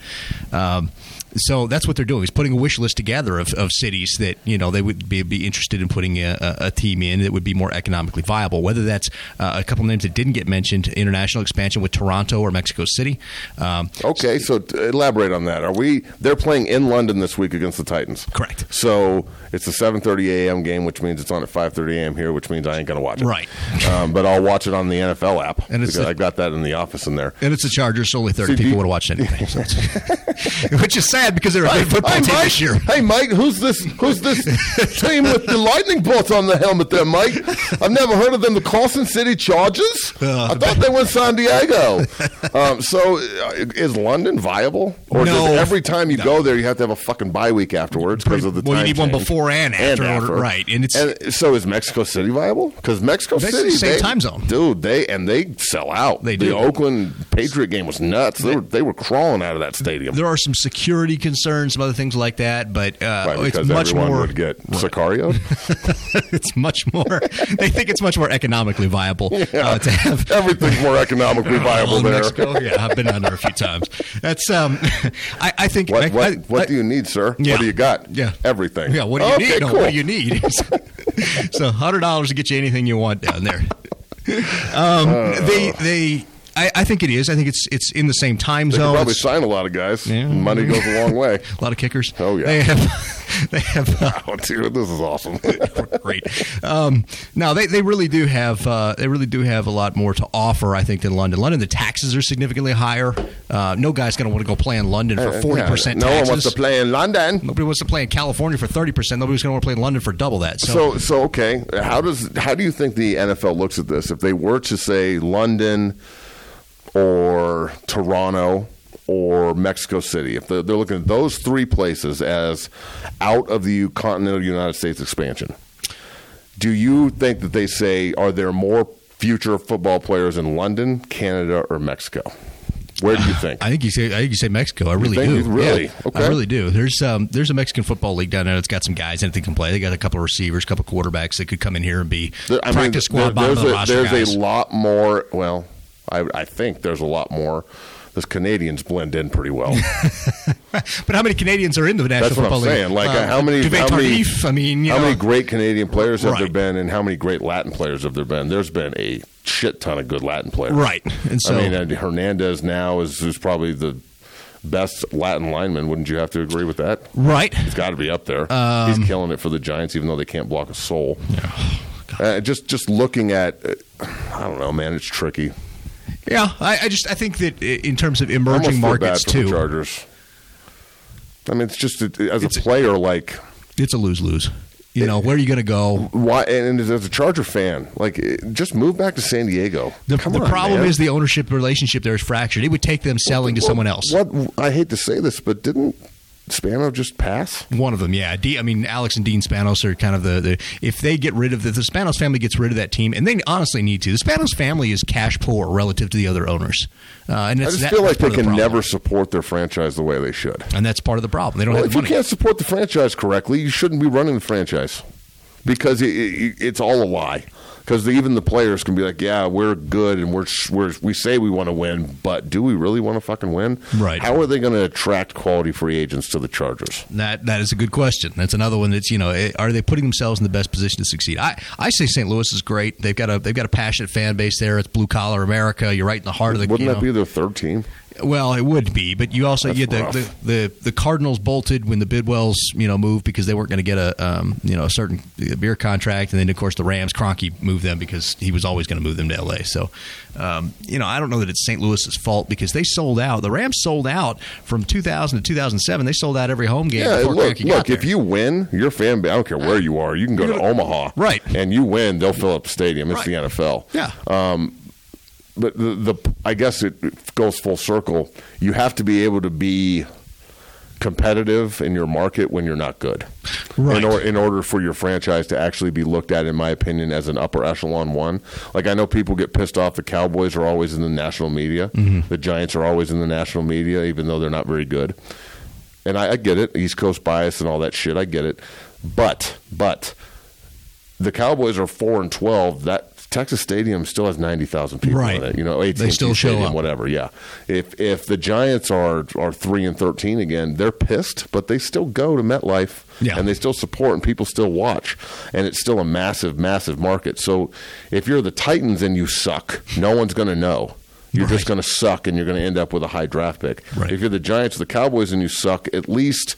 Um, so that's what they're doing is putting a wish list together of, of cities that you know they would be, be interested in putting a, a, team in that would be more economically viable. Whether that's uh, a couple names that didn't get mentioned, international expansion with Toronto or Mexico City. Um, Okay, so t- elaborate on that. Are we? They're playing in London this week against the Titans. Correct. So it's a 7:30 a.m. game, which means it's on at 5:30 a.m. here, which means I ain't gonna watch it. Right. Um, but I'll watch it on the NFL app. And it's because the- I got that in the office in there. and it's the Chargers, so only 30 See, people you- would have watched anything. So which is sad because they're a good football hey, team Mike. this year. Hey, Mike, who's this? Who's this team with the lightning bolts on the helmet there, Mike? I've never heard of them. The Carson City Chargers. Uh, I thought they were in San Diego. um, so, uh, is London viable, or No. does every time you go there you have to have a fucking bye week afterwards because of the time. Well, you need one before and after, right, and it's- so is Mexico City viable? Because Mexico That's City, the same they- time zone. Dude. They and they sell out. They the do. Oakland Patriot game was nuts. They were they were crawling out of that stadium. There are some security concerns, some other things like that, but uh, Right, it's much more. would get Sicario. it's much more. They think it's much more economically viable uh, to have Everything's more economically viable there. Mexico. Yeah, I've been down there a few times. That's um, I, I think. What I, what, I- what do you need, sir? Yeah. What do you got? Yeah, everything. Yeah, what do you okay, need? No, what do you need? so, hundred dollars to get you anything you want down there. Um, Uh. they they. I, I think it is. I think it's it's in the same time zone. They zone. probably It's- sign a lot of guys. Yeah. Money goes a long way. a lot of kickers. Oh, yeah. They have. They have. Uh, Oh, dude, this is awesome. great. Um, now they, they really do have uh, they really do have a lot more to offer. I think than London. London, the taxes are significantly higher. Uh, no guy's going to want to go play in London for forty percent No taxes. one wants to play in London. Nobody wants to play in California for thirty percent. Nobody's going to want to play in London for double that. So, So, so okay. How does how do you think the NFL looks at this? If they were to say London or Toronto or Mexico City, if they're, they're looking at those three places as out of the continental United States expansion, do you think that they say are there more future football players in London, Canada, or Mexico? Where do you think? I think you say I think you say Mexico. I really do. Really? Yeah, Okay. I really do. There's um there's a Mexican football league down there that's got some guys in it that can play. They got a couple of receivers, a couple of quarterbacks that could come in here and be There- I practice mean, squad there- bottom of the there's, a, roster there's guys. a lot more. Well, I, I think there's a lot more. Those Canadians blend in pretty well. but how many Canadians are in the National That's what I'm Football saying. Like, Uh, how many? How many, Tardif, I mean, you how know, many great Canadian players have there Right. been, and how many great Latin players have there been? There's been a shit ton of good Latin players. Right. And so- I mean, and Hernandez now is, is probably the best Latin lineman. Wouldn't you have to agree with that? right? He's got to be up there. Um, He's killing it for the Giants, even though they can't block a soul. Uh, just just looking at, uh, I don't know, man. It's tricky. Yeah, I, I just I think that in terms of emerging markets bad for the too, Chargers. I mean, it's just it- as It's- a player, like it's a lose lose. You know, where are you going to go? why? And as a Charger fan, like eh, just move back to San Diego. The, the on, problem man. is the ownership relationship there is fractured. It would take them selling to What- someone else. What I hate to say this, but didn't Spano just pass? One of them, yeah. D, I mean, Alex and Dean Spanos are kind of the, the if they get rid of the, the Spanos family gets rid of that team, and they honestly need to. The Spanos family is cash poor relative to the other owners, uh, and I just that- feel like they the can problem. never support their franchise the way they should. and that's part of the problem. They don't Well, have if the you can't support the franchise correctly, you shouldn't be running the franchise because it, it, it's all a lie. Because even the players can be like, "Yeah, we're good and we're, we're we say we want to win, but do we really want to fucking win? Right. How are they going to attract quality free agents to the Chargers? That that is a good question. That's another one that's you know eh, are they putting themselves in the best position to succeed? I, I say St. Louis is great. They've got a they've got a passionate fan base there. It's blue collar America. You're right in the heart of the. Game. Wouldn't that know- be their third team? Well, it would be, but you also you had the, the, the the Cardinals bolted when the Bidwells you know moved because they weren't going to get a um, you know a certain beer contract, and then of course the Rams Kroenke moved them because he was always going to move them to L.A. So um, you know I don't know that it's St. Louis's fault because they sold out. The Rams sold out from 2000 to 2007. They sold out every home game Yeah, before look, look. If you win, your fan base. I don't care where you are. You can go to Omaha, Right. And you win, they'll fill up the stadium. It's Right. the NFL. yeah. but the, the I guess it goes full circle. You have to be able to be competitive in your market when you're not good. Right. In, or, in order for your franchise to actually be looked at, in my opinion, as an upper echelon one. Like I know people get pissed off. The Cowboys are always in the national media. Mm-hmm. The Giants are always in the national media, even though they're not very good. And I, I get it, East Coast bias and all that shit. I get it. But but the Cowboys are four and twelve. That Texas Stadium still has ninety thousand people Right. in it. You know, They AT&T still show Stadium, up. whatever. Yeah. If if the Giants are are three and thirteen again, they're pissed, but they still go to MetLife Yeah. and they still support and people still watch, and it's still a massive, massive market. So if you're the Titans and you suck, no one's going to know. You're just going to suck, and you're going to end up with a high draft pick. Right. If you're the Giants or the Cowboys and you suck, at least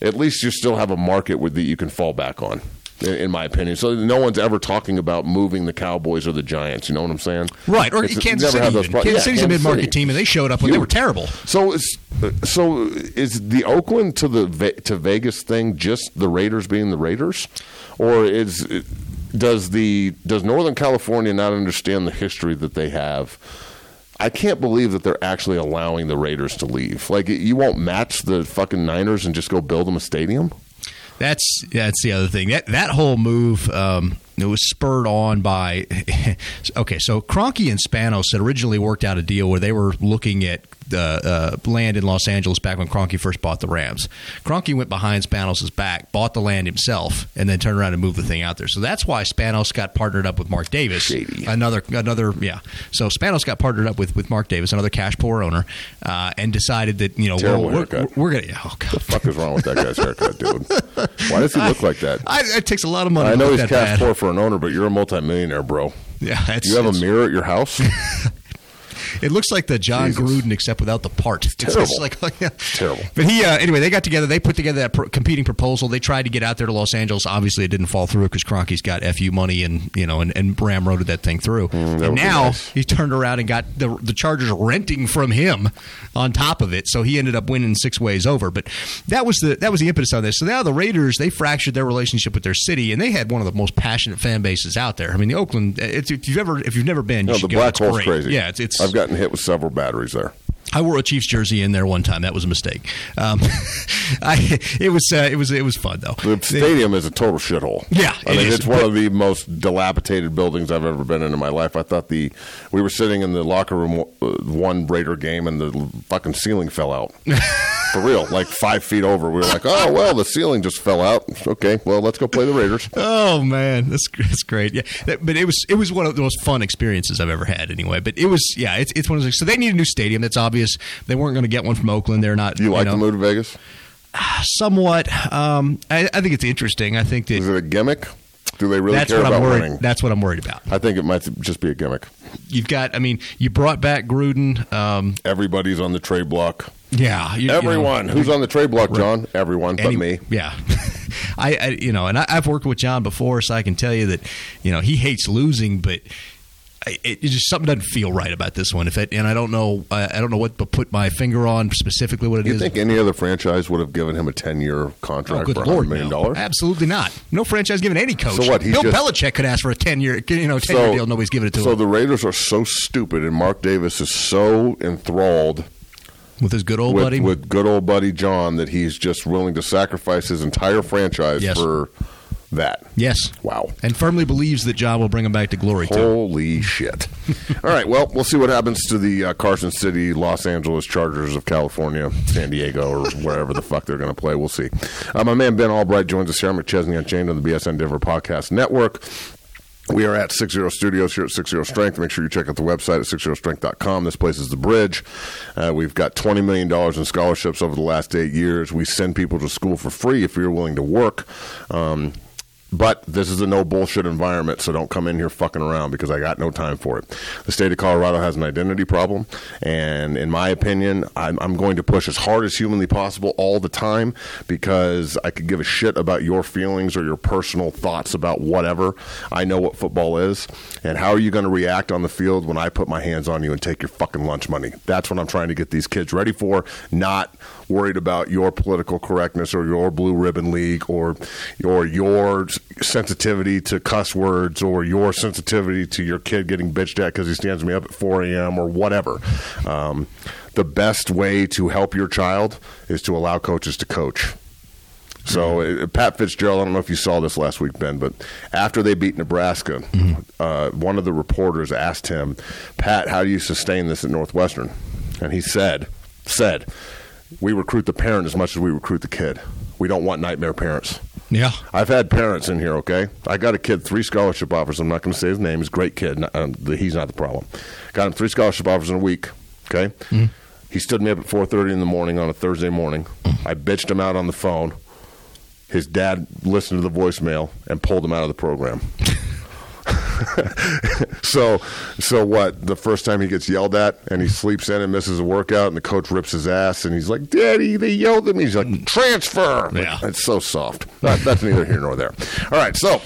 at least you still have a market with that you can fall back on. In my opinion, so no one's ever talking about moving the Cowboys or the Giants. You know what I'm saying? Right, or It's- you Kansas City. have those even. pro- Kansas yeah, City's a mid-market City. team, and they showed up when they were terrible. So is so is the Oakland to the to Vegas thing just the Raiders being the Raiders, or is does the does Northern California not understand the history that they have? I can't believe that they're actually allowing the Raiders to leave. Like you won't match the fucking Niners and just go build them a stadium. That's that's the other thing. That that whole move um, it was spurred on by. okay, so Kroenke and Spanos had originally worked out a deal where they were looking at uh, uh, land in Los Angeles back when Kroenke first bought the Rams. Kroenke went behind Spanos' back, bought the land himself, and then turned around and moved the thing out there. So that's why Spanos got partnered up with Mark Davis. Shady. Another another yeah. So Spanos got partnered up with with Mark Davis, another cash poor owner, uh, and decided that you know Terrible we're, we're, we're gonna oh god. The fuck is wrong with that guy's haircut, dude? Why does he look like that? I, it takes a lot of money. I know he's cash bad. poor for an owner, but you're a multimillionaire, bro. Yeah, you have a mirror at your house? It looks like the John Jesus. Gruden except without the part. It's terrible. just like, yeah. Terrible. But he uh, anyway, they got together. They put together that pro- competing proposal. They tried to get out there to Los Angeles. Obviously, it didn't fall through because Kroenke's got fu money and you know and, and ramroded that thing through. Mm, that and now nice. he turned around and got the the Chargers renting from him on top of it. So he ended up winning six ways over. But that was the that was the impetus on this. So now the Raiders they fractured their relationship with their city, and they had one of the most passionate fan bases out there. I mean, the Oakland. It's, if you've ever if you've never been, you No, the go. black It's hole's great. crazy. Yeah, it's, it's I've gotten hit with several batteries there. I wore a Chiefs jersey in there one time. That was a mistake. Um, I, it was uh, it was it was fun though. The stadium is a total shithole. Yeah, I it mean is, it's one of the most dilapidated buildings I've ever been in in my life. I thought the we were sitting in the locker room uh, one Raider game and the fucking ceiling fell out. For real, like five feet over. We were like, oh well, the ceiling just fell out. Okay, well let's go play the Raiders. Oh man, that's that's great. Yeah, That- but it was it was one of the most fun experiences I've ever had. Anyway, but it was yeah, it's it's one of those. So they need a new stadium. That's obvious. They weren't going to get one from Oakland. They're not. Do you like know, the move to Vegas? Somewhat. Um, I, I think it's interesting. I think Is that it a gimmick? Do they really that's care what I'm about worried. winning? That's what I'm worried about. I think it might just be a gimmick. You've got. I mean, you brought back Gruden. Um, Everybody's on the trade block. yeah, you- you know, Everyone who's on the trade block, John. Everyone but me. Yeah, I, I you know, and I, I've worked with John before, so I can tell you that you know he hates losing, but. It, it just something doesn't feel right about this one. If it, and I don't know, I, I don't know what to put my finger on specifically what it You is. think any other franchise would have given him a ten-year Oh, contract good for lord, 100 million no. dollars? Absolutely not. No franchise giving any coach. So what, Bill just- Belichick could ask for a ten year, you know, ten year deal. Nobody's giving it to so him So the Raiders are so stupid, and Mark Davis is so enthralled with his good old with, buddy. with good old buddy John that he's just willing to sacrifice his entire franchise Yes. for that. yes, Wow. and firmly believes that John will bring him back to glory too. Holy shit. All right, well, we'll see what happens to the uh, Carson City, Los Angeles Chargers of California, San Diego, or wherever the fuck they're going to play. We'll see. Uh, my man Ben Allbright joins us here. I'm McChesney Unchained on the BSN Denver Podcast Network. We are at 60 Studios here at 60 Strength. Make sure you check out the website at 60strength.com. This place is the bridge. Uh, we've got $20 million in scholarships over the last eight years. We send people to school for free if you're willing to work. Um, but this is a no bullshit environment, so don't come in here fucking around because I got no time for it. The state of Colorado has an identity problem, and in my opinion, I'm, I'm going to push as hard as humanly possible all the time because I could give a shit about your feelings or your personal thoughts about whatever. I know what football is, and how are you going to react on the field when I put my hands on you and take your fucking lunch money? That's what I'm trying to get these kids ready for, not worried about your political correctness or your blue ribbon league or or your sensitivity to cuss words or your sensitivity to your kid getting bitched at because he stands me up at 4 a.m. or whatever. Um, the best way to help your child is to allow coaches to coach. So uh, Pat Fitzgerald, I don't know if you saw this last week, Ben, but after they beat Nebraska, uh, one of the reporters asked him, "Pat, how do you sustain this at Northwestern?" And he said, "said We recruit the parent as much as we recruit the kid. We don't want nightmare parents." Yeah, I've had parents in here, okay? I got a kid, three scholarship offers. I'm not going to say his name. He's a great kid. Not- um, the- he's not the problem. Got him three scholarship offers in a week, okay? He stood me up at 4.30 in the morning on a Thursday morning. I bitched him out on the phone. His dad listened to the voicemail and pulled him out of the program. so, so what? The first time he gets yelled at and he sleeps in and misses a workout, and the coach rips his ass, and he's like, "Daddy, they yelled at me." He's like, "Transfer." Yeah. it's so soft. That, that's neither here nor there. All right, so.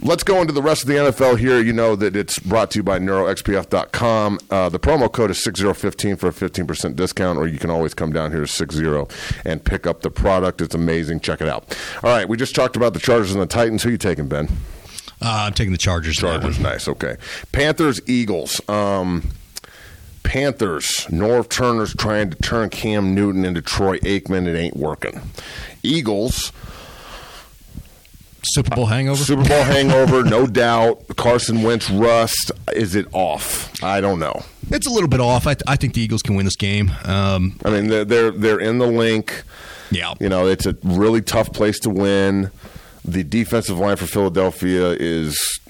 Let's go into the rest of the NFL here. You know that it's brought to you by NeuroXPF.com. Uh, the promo code is 6015 for a 15% discount, or you can always come down here to 60 and pick up the product. It's amazing. Check it out. All right, we just talked about the Chargers and the Titans. Who you taking, Ben? Uh, I'm taking the Chargers. Chargers, nice. Okay. Panthers, Eagles. Um, Panthers, Norv Turner's trying to turn Cam Newton into Troy Aikman. It ain't working. Eagles, Super Bowl hangover. Super Bowl hangover, no doubt. Carson Wentz rust. Is it off? I don't know. It's a little bit off. I, I think the Eagles can win this game. Um, I mean, they're they're, they're in the Linc. yeah, You know, it's a really tough place to win. The defensive line for Philadelphia is,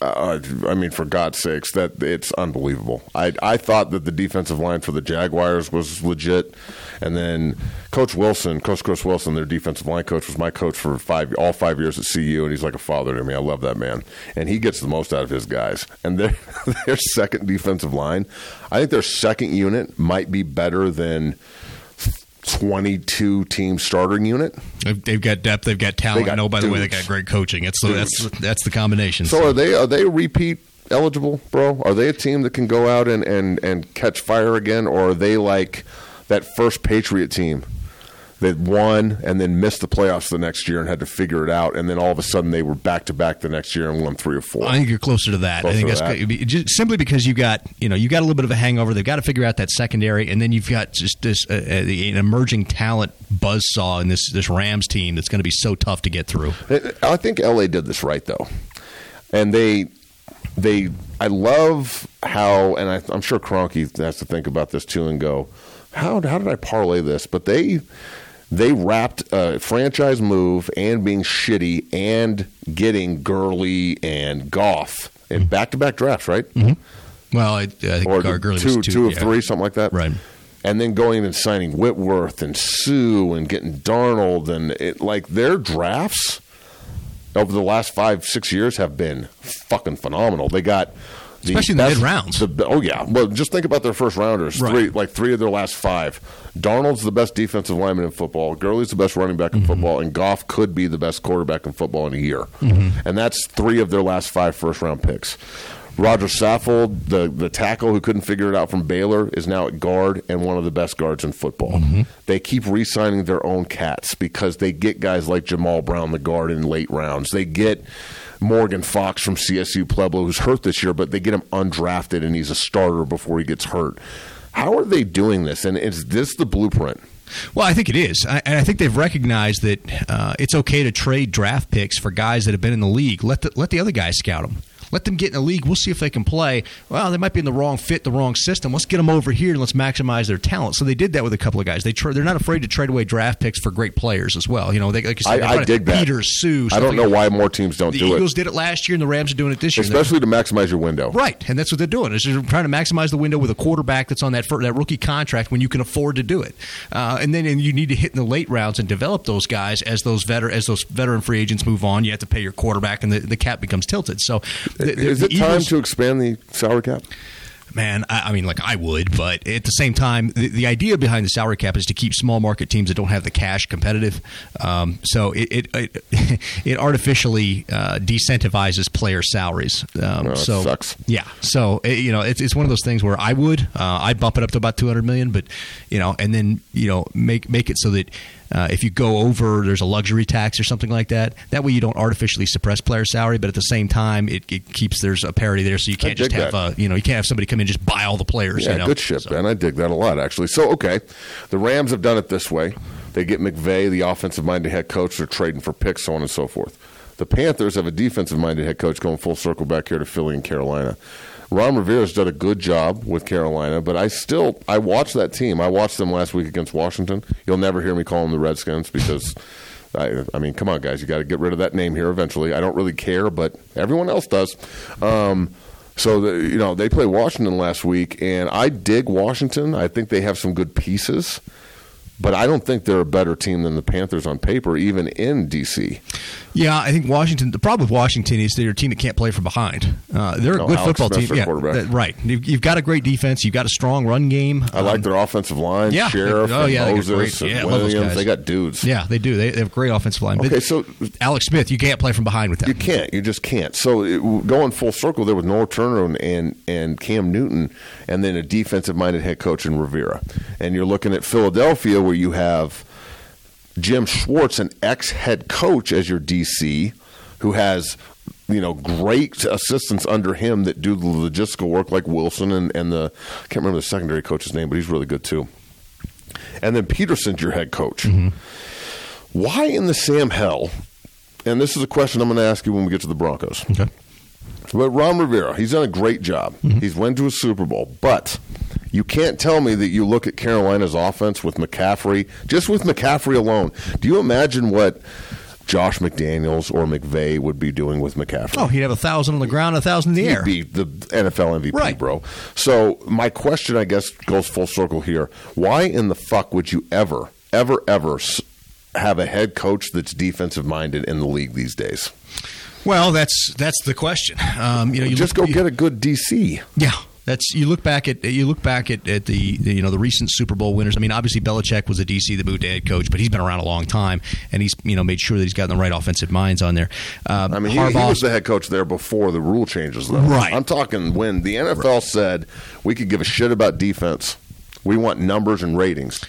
uh, I mean, for God's sakes, that it's unbelievable. I I thought that the defensive line for the Jaguars was legit, and then Coach Wilson, Coach Chris Wilson, their defensive line coach, was my coach for five all five years at CU, and he's like a father to me. I love that man, and he gets the most out of his guys. And their their second defensive line, I think their second unit might be better than. 22 team starting unit. they've, they've got depth. They've got talent. They got no, by the way, they got great coaching. It's the, that's that's the combination. So are they are they repeat eligible, bro? Are they a team that can go out and, and, and catch fire again, or are they like that first Patriot team that won and then missed the playoffs the next year and had to figure it out, and then all of a sudden they were back to back the next year and won three or four. I think you're closer to that. Closer I think that's that. good. Just simply because you got you know you got a little bit of a hangover. They've got to figure out that secondary, and then you've got just this uh, uh, an emerging talent buzzsaw in this this Rams team that's going to be so tough to get through. I think LA did this right though, and they they I love how, and I, I'm sure Kroenke has to think about this too and go, how how did I parlay this? But they they wrapped a franchise move and being shitty and getting Gurley and Goff in back to back drafts, right? Mm-hmm. Well, I, I think Or Gurley two was two, two of yeah. three, something like that, Right. And then going and signing Whitworth and Suh and getting Donald and it like their drafts over the last five six years have been fucking phenomenal. They got Especially in the best- mid-rounds. oh yeah, well just think about their first rounders. Right. Three like three of their last five. Donald's the best defensive lineman in football. Gurley's the best running back in Mm-hmm. football, and Goff could be the best quarterback in football in a year. Mm-hmm. And that's three of their last five first round picks. Rodger Saffold, the, the tackle who couldn't figure it out from Baylor, is now at guard and one of the best guards in football. Mm-hmm. They keep re signing their own cats because they get guys like Jamal Brown, the guard, in late rounds. They get Morgan Fox from CSU Pueblo, who's hurt this year, but they get him undrafted and he's a starter before he gets hurt. How are they doing this? And is this the blueprint? Well, I think it is, I, and I think they've recognized that uh, it's okay to trade draft picks for guys that have been in the league. Let the let the other guys scout them. Let them get in the league. We'll see if they can play. Well, they might be in the wrong fit, the wrong system. Let's get them over here and let's maximize their talent. So they did that with a couple of guys. They tra- they're not afraid to trade away draft picks for great players as well. You know, they, like you said, I, I trying to- dig that. Peters, Suh. I don't know why more teams don't The do Eagles it, did it last year, and the Rams are doing it this year. Especially to maximize your window. Right, and that's what they're doing. Is they're trying to maximize the window with a quarterback that's on that that rookie contract when you can afford to do it, uh, and then and you need to hit in the late rounds and develop those guys as those veteran as those veteran free agents move on. You have to pay your quarterback, and the, the cap becomes tilted. So, the, the- Is it time Eagles- to expand the salary cap? Man, I, I mean, like I would, but at the same time, the, the idea behind the salary cap is to keep small market teams that don't have the cash competitive. Um, so it it, it, it artificially uh, decentivizes player salaries. Um, it so sucks. yeah, so it, you know, it's it's one of those things where I would uh, I'd bump it up to about two hundred million, but you know, and then you know make make it so that. Uh, if you go over, there's a luxury tax or something like that. That way, you don't artificially suppress player salary, but at the same time, it, it keeps there's a parity there, so you can't just have that. uh, you know you can't have somebody come in and just buy all the players. Yeah, you know? good shit, So- Ben. I dig that a lot, actually. So, okay, the Rams have done it this way. They get McVay, the offensive-minded head coach. They're trading for picks, so on and so forth. The Panthers have a defensive-minded head coach going full circle back here to Philly and Carolina. Ron Rivera's done a good job with Carolina, but I still I watched that team. I watched them last week against Washington. You'll never hear me call them the Redskins because. I, I mean, come on, guys! You got to get rid of that name here eventually. I don't really care, but everyone else does. Um, so the, you know they play Washington last week, and I dig Washington. I think they have some good pieces, but I don't think they're a better team than the Panthers on paper, even in DC. Yeah, I think Washington. The problem with Washington is they're a team that can't play from behind. Uh, they're a good Alex football Smith's team. Yeah, quarterback. that- right. You've, you've got a great defense. You've got a strong run game. I like Um, their offensive line, yeah. Scherff, Oh, and yeah, Moses, great- yeah, I love those Williams. They got dudes. Yeah, they do. They, they have a great offensive line. But Okay, so Alex Smith, you can't play from behind with them. You can't. You just can't. So it, going full circle there with Norv Turner and, and and Cam Newton, and then a defensive-minded head coach in Rivera, and you're looking at Philadelphia where you have Jim Schwartz, an ex-head coach, as your DC, who has you know great assistants under him that do the logistical work like Wilson and, and the I can't remember the secondary coach's name, but he's really good too. And then Pederson's your head coach. Mm-hmm. Why in the Sam hell? And this is a question I'm going to ask you when we get to the Broncos. Okay. But Ron Rivera, he's done a great job. Mm-hmm. He's went to a Super Bowl, but you can't tell me that you look at Carolina's offense with McCaffrey, just with McCaffrey alone. Do you imagine what Josh McDaniels or McVay would be doing with McCaffrey? Oh, he'd have a thousand on the ground, a thousand in the air. He'd be the NFL MVP, Right. bro. So my question, I guess, goes full circle here. Why in the fuck would you ever, ever, ever have a head coach that's defensive minded in the league these days? Well, that's that's the question. Um, you know, you Just look, go get a good DC. Yeah, that's you look back at you look back at, at the, the you know the recent Super Bowl winners. I mean, obviously Belichick was a DC the to head coach, but he's been around a long time, and he's you know made sure that he's gotten the right offensive minds on there. Um, I mean, he, he was the head coach there before the rule changes, though. Right. I'm talking when the NFL said we could give a shit about defense. We want numbers and ratings.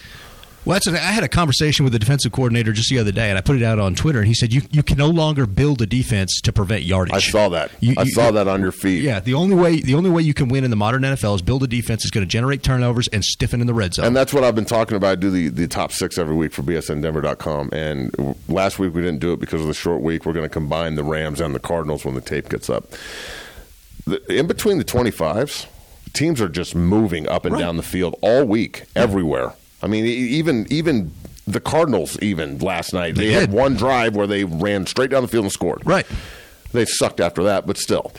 Well, that's I had a conversation with the defensive coordinator just the other day, and I put it out on Twitter, and he said you you can no longer build a defense to prevent yardage. I saw that. You- I you- saw that on your feed. Yeah, the only way the only way you can win in the modern NFL is build a defense that's going to generate turnovers and stiffen in the red zone. And that's what I've been talking about. I do the, the top six every week for bsndenver.com. And last week we didn't do it because of the short week. We're going to combine the Rams and the Cardinals when the tape gets up. The, in between the 25s, teams are just moving up and Right. down the field all week, everywhere. I mean, even even the Cardinals, even last night, They they, had one drive where they ran straight down the field and scored. right. They sucked after that, but still.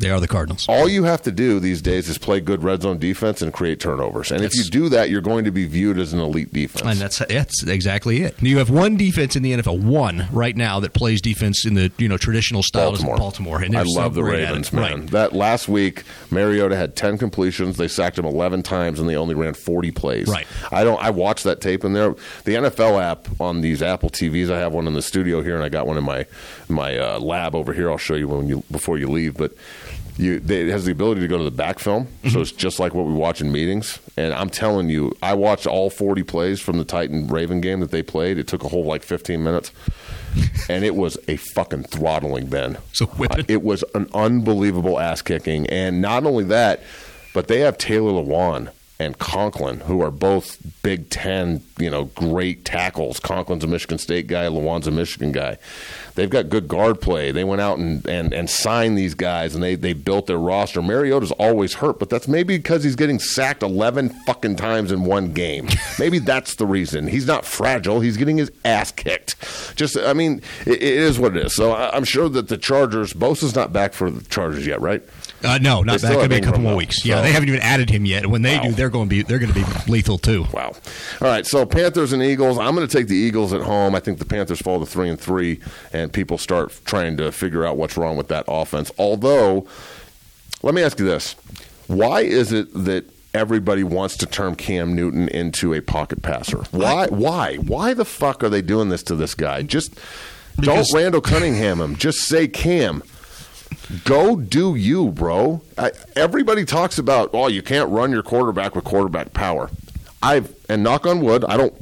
They are the Cardinals. All you have to do these days is play good red zone defense and create turnovers. And if you do that, you're going to be viewed as an elite defense. And that's that's exactly it. You have one defense in the NFL, one right now that plays defense in the you know traditional style Baltimore. of Baltimore. And I love the Ravens, man. Right. That last week, Mariota had ten completions. They sacked him eleven times, and they only ran forty plays. Right. I don't. I watched that tape in there. The NFL app on these Apple TVs. I have one in the studio here, and I got one in my my uh, lab over here. I'll show you when you before you leave, but. You, they, it has the ability to go to the back film, Mm-hmm. so it's just like what we watch in meetings. And I'm telling you, I watched all 40 plays from the Titan Raven game that they played. It took a whole like 15 minutes, and it was a fucking throttling, Ben. So whipping. It was an unbelievable ass kicking, and not only that, but they have Taylor Lewan and Conklin, who are both Big Ten, you know, great tackles. Conklin's a Michigan State guy, Lewan's a Michigan guy. They've got good guard play. They went out and, and, and signed these guys, and they, they built their roster. Mariota's always hurt, but that's maybe because he's getting sacked 11 fucking times in one game. maybe that's the reason. He's not fragile. He's getting his ass kicked. Just, I mean, it, it is what it is. So I, I'm sure that the Chargers, Bosa's not back for the Chargers yet, right? Uh, no, not. Going to be a couple more weeks. Yeah, they haven't even added him yet. When they Wow. do, they're going to be they're going to be lethal too. Wow. All right. So Panthers and Eagles. I'm going to take the Eagles at home. I think the Panthers fall to three and three, and people start trying to figure out what's wrong with that offense. Although, let me ask you this: Why is it that everybody wants to turn Cam Newton into a pocket passer? Why? Why? Why the fuck are they doing this to this guy? Just Because- don't Randall Cunningham him. Just say Cam. Go do you, bro. I, everybody talks about, oh, you can't run your quarterback with quarterback power. I've and knock on wood, I don't.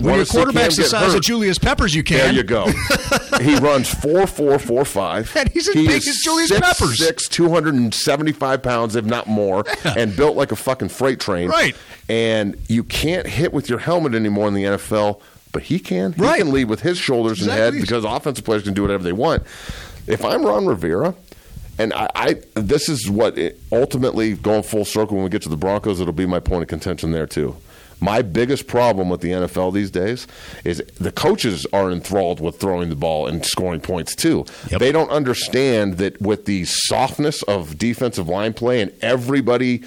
When your quarterback's the size hurt. of Julius Peppers, you can. There you go. he runs four four four five. And he's as he big as Julius six, Peppers. Six, two hundred and seventy five pounds, if not more, and built like a fucking freight train. Right. And you can't hit with your helmet anymore in the NFL, but he can. He Right. can lead with his shoulders and head because offensive players can do whatever they want. If I'm Ron Rivera, and I, I this is what it, ultimately going full circle when we get to the Broncos, it'll be my point of contention there too. My biggest problem with the NFL these days is the coaches are enthralled with throwing the ball and scoring points too. Yep. They don't understand that with the softness of defensive line play and everybody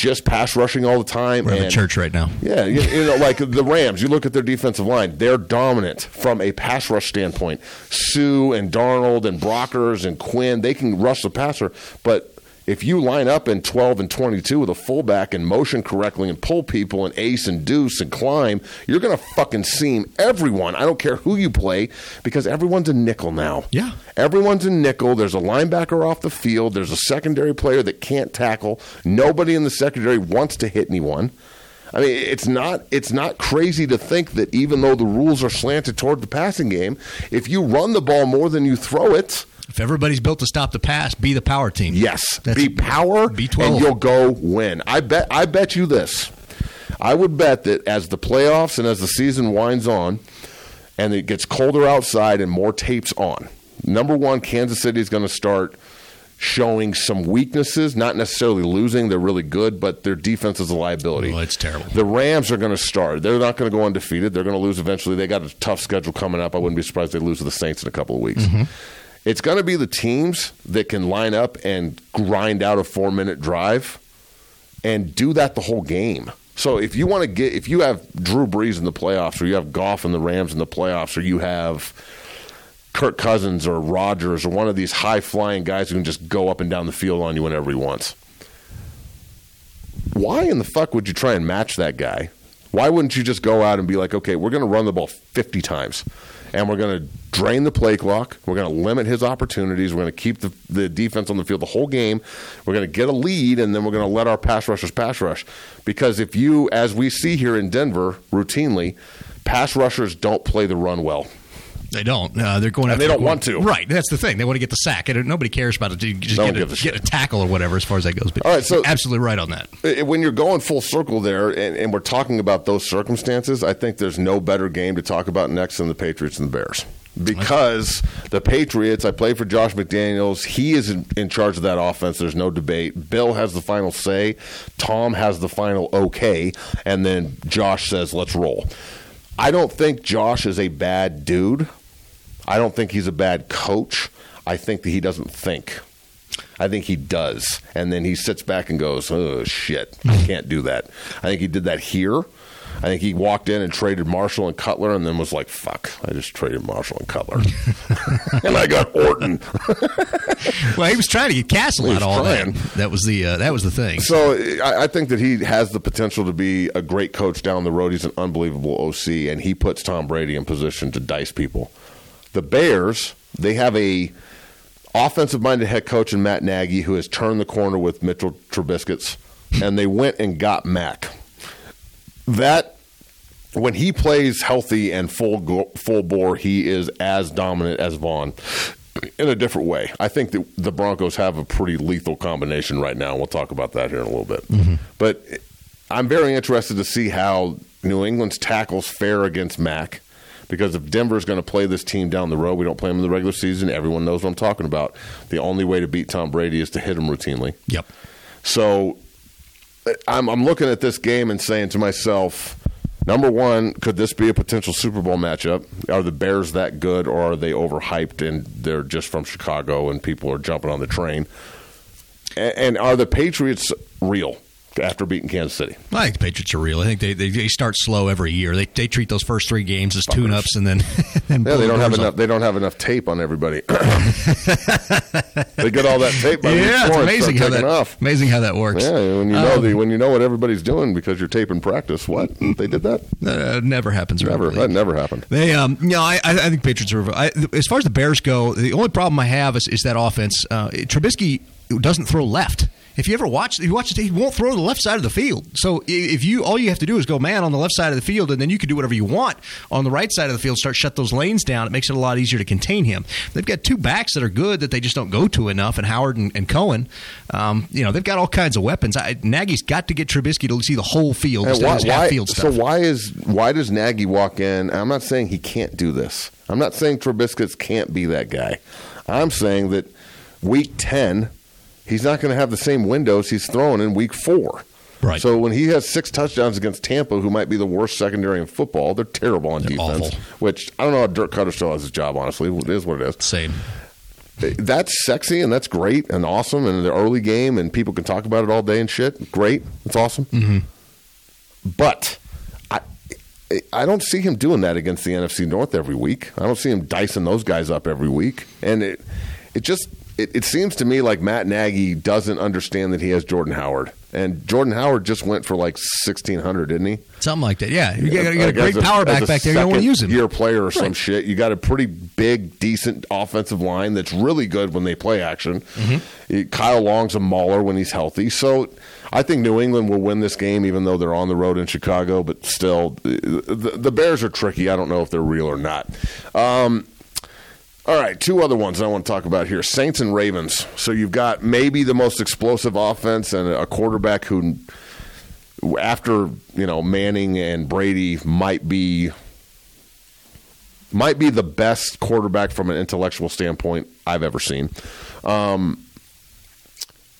just pass rushing all the time. We're in the church right now. yeah, you, you know, like the Rams, you look at their defensive line, they're dominant from a pass rush standpoint. Suh and Donald and Brockers and Quinn, they can rush the passer, but if you line up in 12 and 22 with a fullback and motion correctly and pull people and ace and deuce and climb, you're going to fucking seam everyone. I don't care who you play because everyone's a nickel now. Yeah. Everyone's a nickel. There's a linebacker off the field. There's a secondary player that can't tackle. Nobody in the secondary wants to hit anyone. I mean, it's not it's not crazy to think that even though the rules are slanted toward the passing game, if you run the ball more than you throw it, If everybody's built to stop the pass, be the power team. yes, That's- be power, Be 12. and you'll go win. I bet I bet you this. I would bet that as the playoffs and as the season winds on, and it gets colder outside and more tapes on. Number one, Kansas City is going to start showing some weaknesses, not necessarily losing. They're really good, but their defense is a liability. Oh, it's terrible. The Rams are going to start. They're not going to go undefeated. They're going to lose eventually. They got a tough schedule coming up. I wouldn't be surprised they lose to the Saints in a couple of weeks. Mm-hmm. It's going to be the teams that can line up and grind out a four minute drive and do that the whole game. So if you want to get, if you have Drew Brees in the playoffs, or you have Goff and the Rams in the playoffs, or you have Kirk Cousins or Rodgers or one of these high flying guys who can just go up and down the field on you whenever he wants. Why in the fuck would you try and match that guy Why wouldn't you just go out and be like, okay, we're going to run the ball 50 times and we're going to drain the play clock. We're going to limit his opportunities. We're going to keep the, the defense on the field the whole game. We're going to get a lead and then we're going to let our pass rushers pass rush. Because if you, as we see here in Denver routinely, pass rushers don't play the run well. They don't. Uh, they're going. And after they don't want to. Right. That's the thing. They want to get the sack. And nobody cares about it. You just Don't get, a, a get a tackle or whatever, as far as that goes. But All right, so- absolutely right on that. When you're going full circle there and, and we're talking about those circumstances, I think there's no better game to talk about next than the Patriots and the Bears. Because the Patriots, I played for Josh McDaniels. He is in, in charge of that offense. There's no debate. Bill has the final say. Tom has the final okay. And then Josh says, let's roll. I don't think Josh is a bad dude. I don't think he's a bad coach. I think that he doesn't think. I think he does. And then he sits back and goes, oh, shit, I can't do that. I think he did that here. I think he walked in and traded Marshall and Cutler and then was like, fuck, I just traded Marshall and Cutler. and I got Orton. Well, he was trying to get Cassel He out all trying. that. That was the uh, that was the thing. So I, I think that he has the potential to be a great coach down the road. He's an unbelievable OC, and he puts Tom Brady in position to dice people. The Bears, they have a offensive-minded head coach in Matt Nagy who has turned the corner with Mitchell Trubisky's, and they went and got Mack. That when he plays healthy and full go, full bore, he is as dominant as Von in a different way. I think that the Broncos have a pretty lethal combination right now. We'll talk about that here in a little bit. Mm-hmm. But I'm very interested to see how New England's tackles fare against Mack. Because if Denver's going to play this team down the road, we don't play them in the regular season. Everyone knows what I'm talking about. The only way to beat Tom Brady is to hit him routinely. Yep. So I'm, I'm looking at this game and saying to myself, number one, could this be a potential Super Bowl matchup? Are the Bears that good, or are they overhyped and they're just from Chicago and people are jumping on the train? And, and are the Patriots real after beating Kansas City? I think the Patriots are real. I think they, they, they start slow every year. They they treat those first three games as tune ups and then, then Yeah, they don't have doors enough. off. They don't have enough tape on everybody. they get all that tape. By week Yeah, it's amazing how that off. amazing how that works. Yeah, when you know Um, the when you know what everybody's doing because you're taping practice. What they did that? Uh, never happens. around Never. the. That never happened. They, um, you know, I, I I think Patriots are. I, as far as the Bears go, the only problem I have is, is that offense. Uh, Trubisky doesn't throw left. If you ever watch, if you watch it, he won't throw the left side of the field. So if you, all you have to do is go man on the left side of the field, and then you can do whatever you want on the right side of the field. Start shut those lanes down. It makes it a lot easier to contain him. They've got two backs that are good that they just don't go to enough, and Howard and, and Cohen. Um, you know, they've got all kinds of weapons. I, Nagy's got to get Trubisky to see the whole field why, of why- field so why is why does Nagy walk in? I'm not saying he can't do this. I'm not saying Trubisky's can't be that guy. I'm saying that week ten, he's not going to have the same windows he's throwing in week four. Right. So when he has six touchdowns against Tampa, who might be the worst secondary in football, they're terrible on They're defense. awful. Which I don't know how Dirk Koetter still has his job. Honestly, it is what it is. Same. That's sexy and that's great and awesome and the early game and people can talk about it all day and shit. Great, it's awesome. Mm-hmm. But I, I don't see him doing that against the NFC North every week. I don't see him dicing those guys up every week. And it, it just it, it seems to me like Matt Nagy doesn't understand that he has Jordan Howard. And Jordan Howard just went for like sixteen hundred, didn't he? Something like that. Yeah, you got, you got a great as power back back there. You don't want to use him. Year player or some shit. You got a pretty big, decent offensive line that's really good when they play action. Mm-hmm. Kyle Long's a mauler when he's healthy. So I think New England will win this game, even though they're on the road in Chicago. But still, the, the Bears are tricky. I don't know if they're real or not. Um, all right, two other ones I want to talk about here Saints and Ravens. So you've got maybe the most explosive offense and a quarterback who, after, you know, Manning and Brady, might be. Might be the best quarterback from an intellectual standpoint I've ever seen. Um,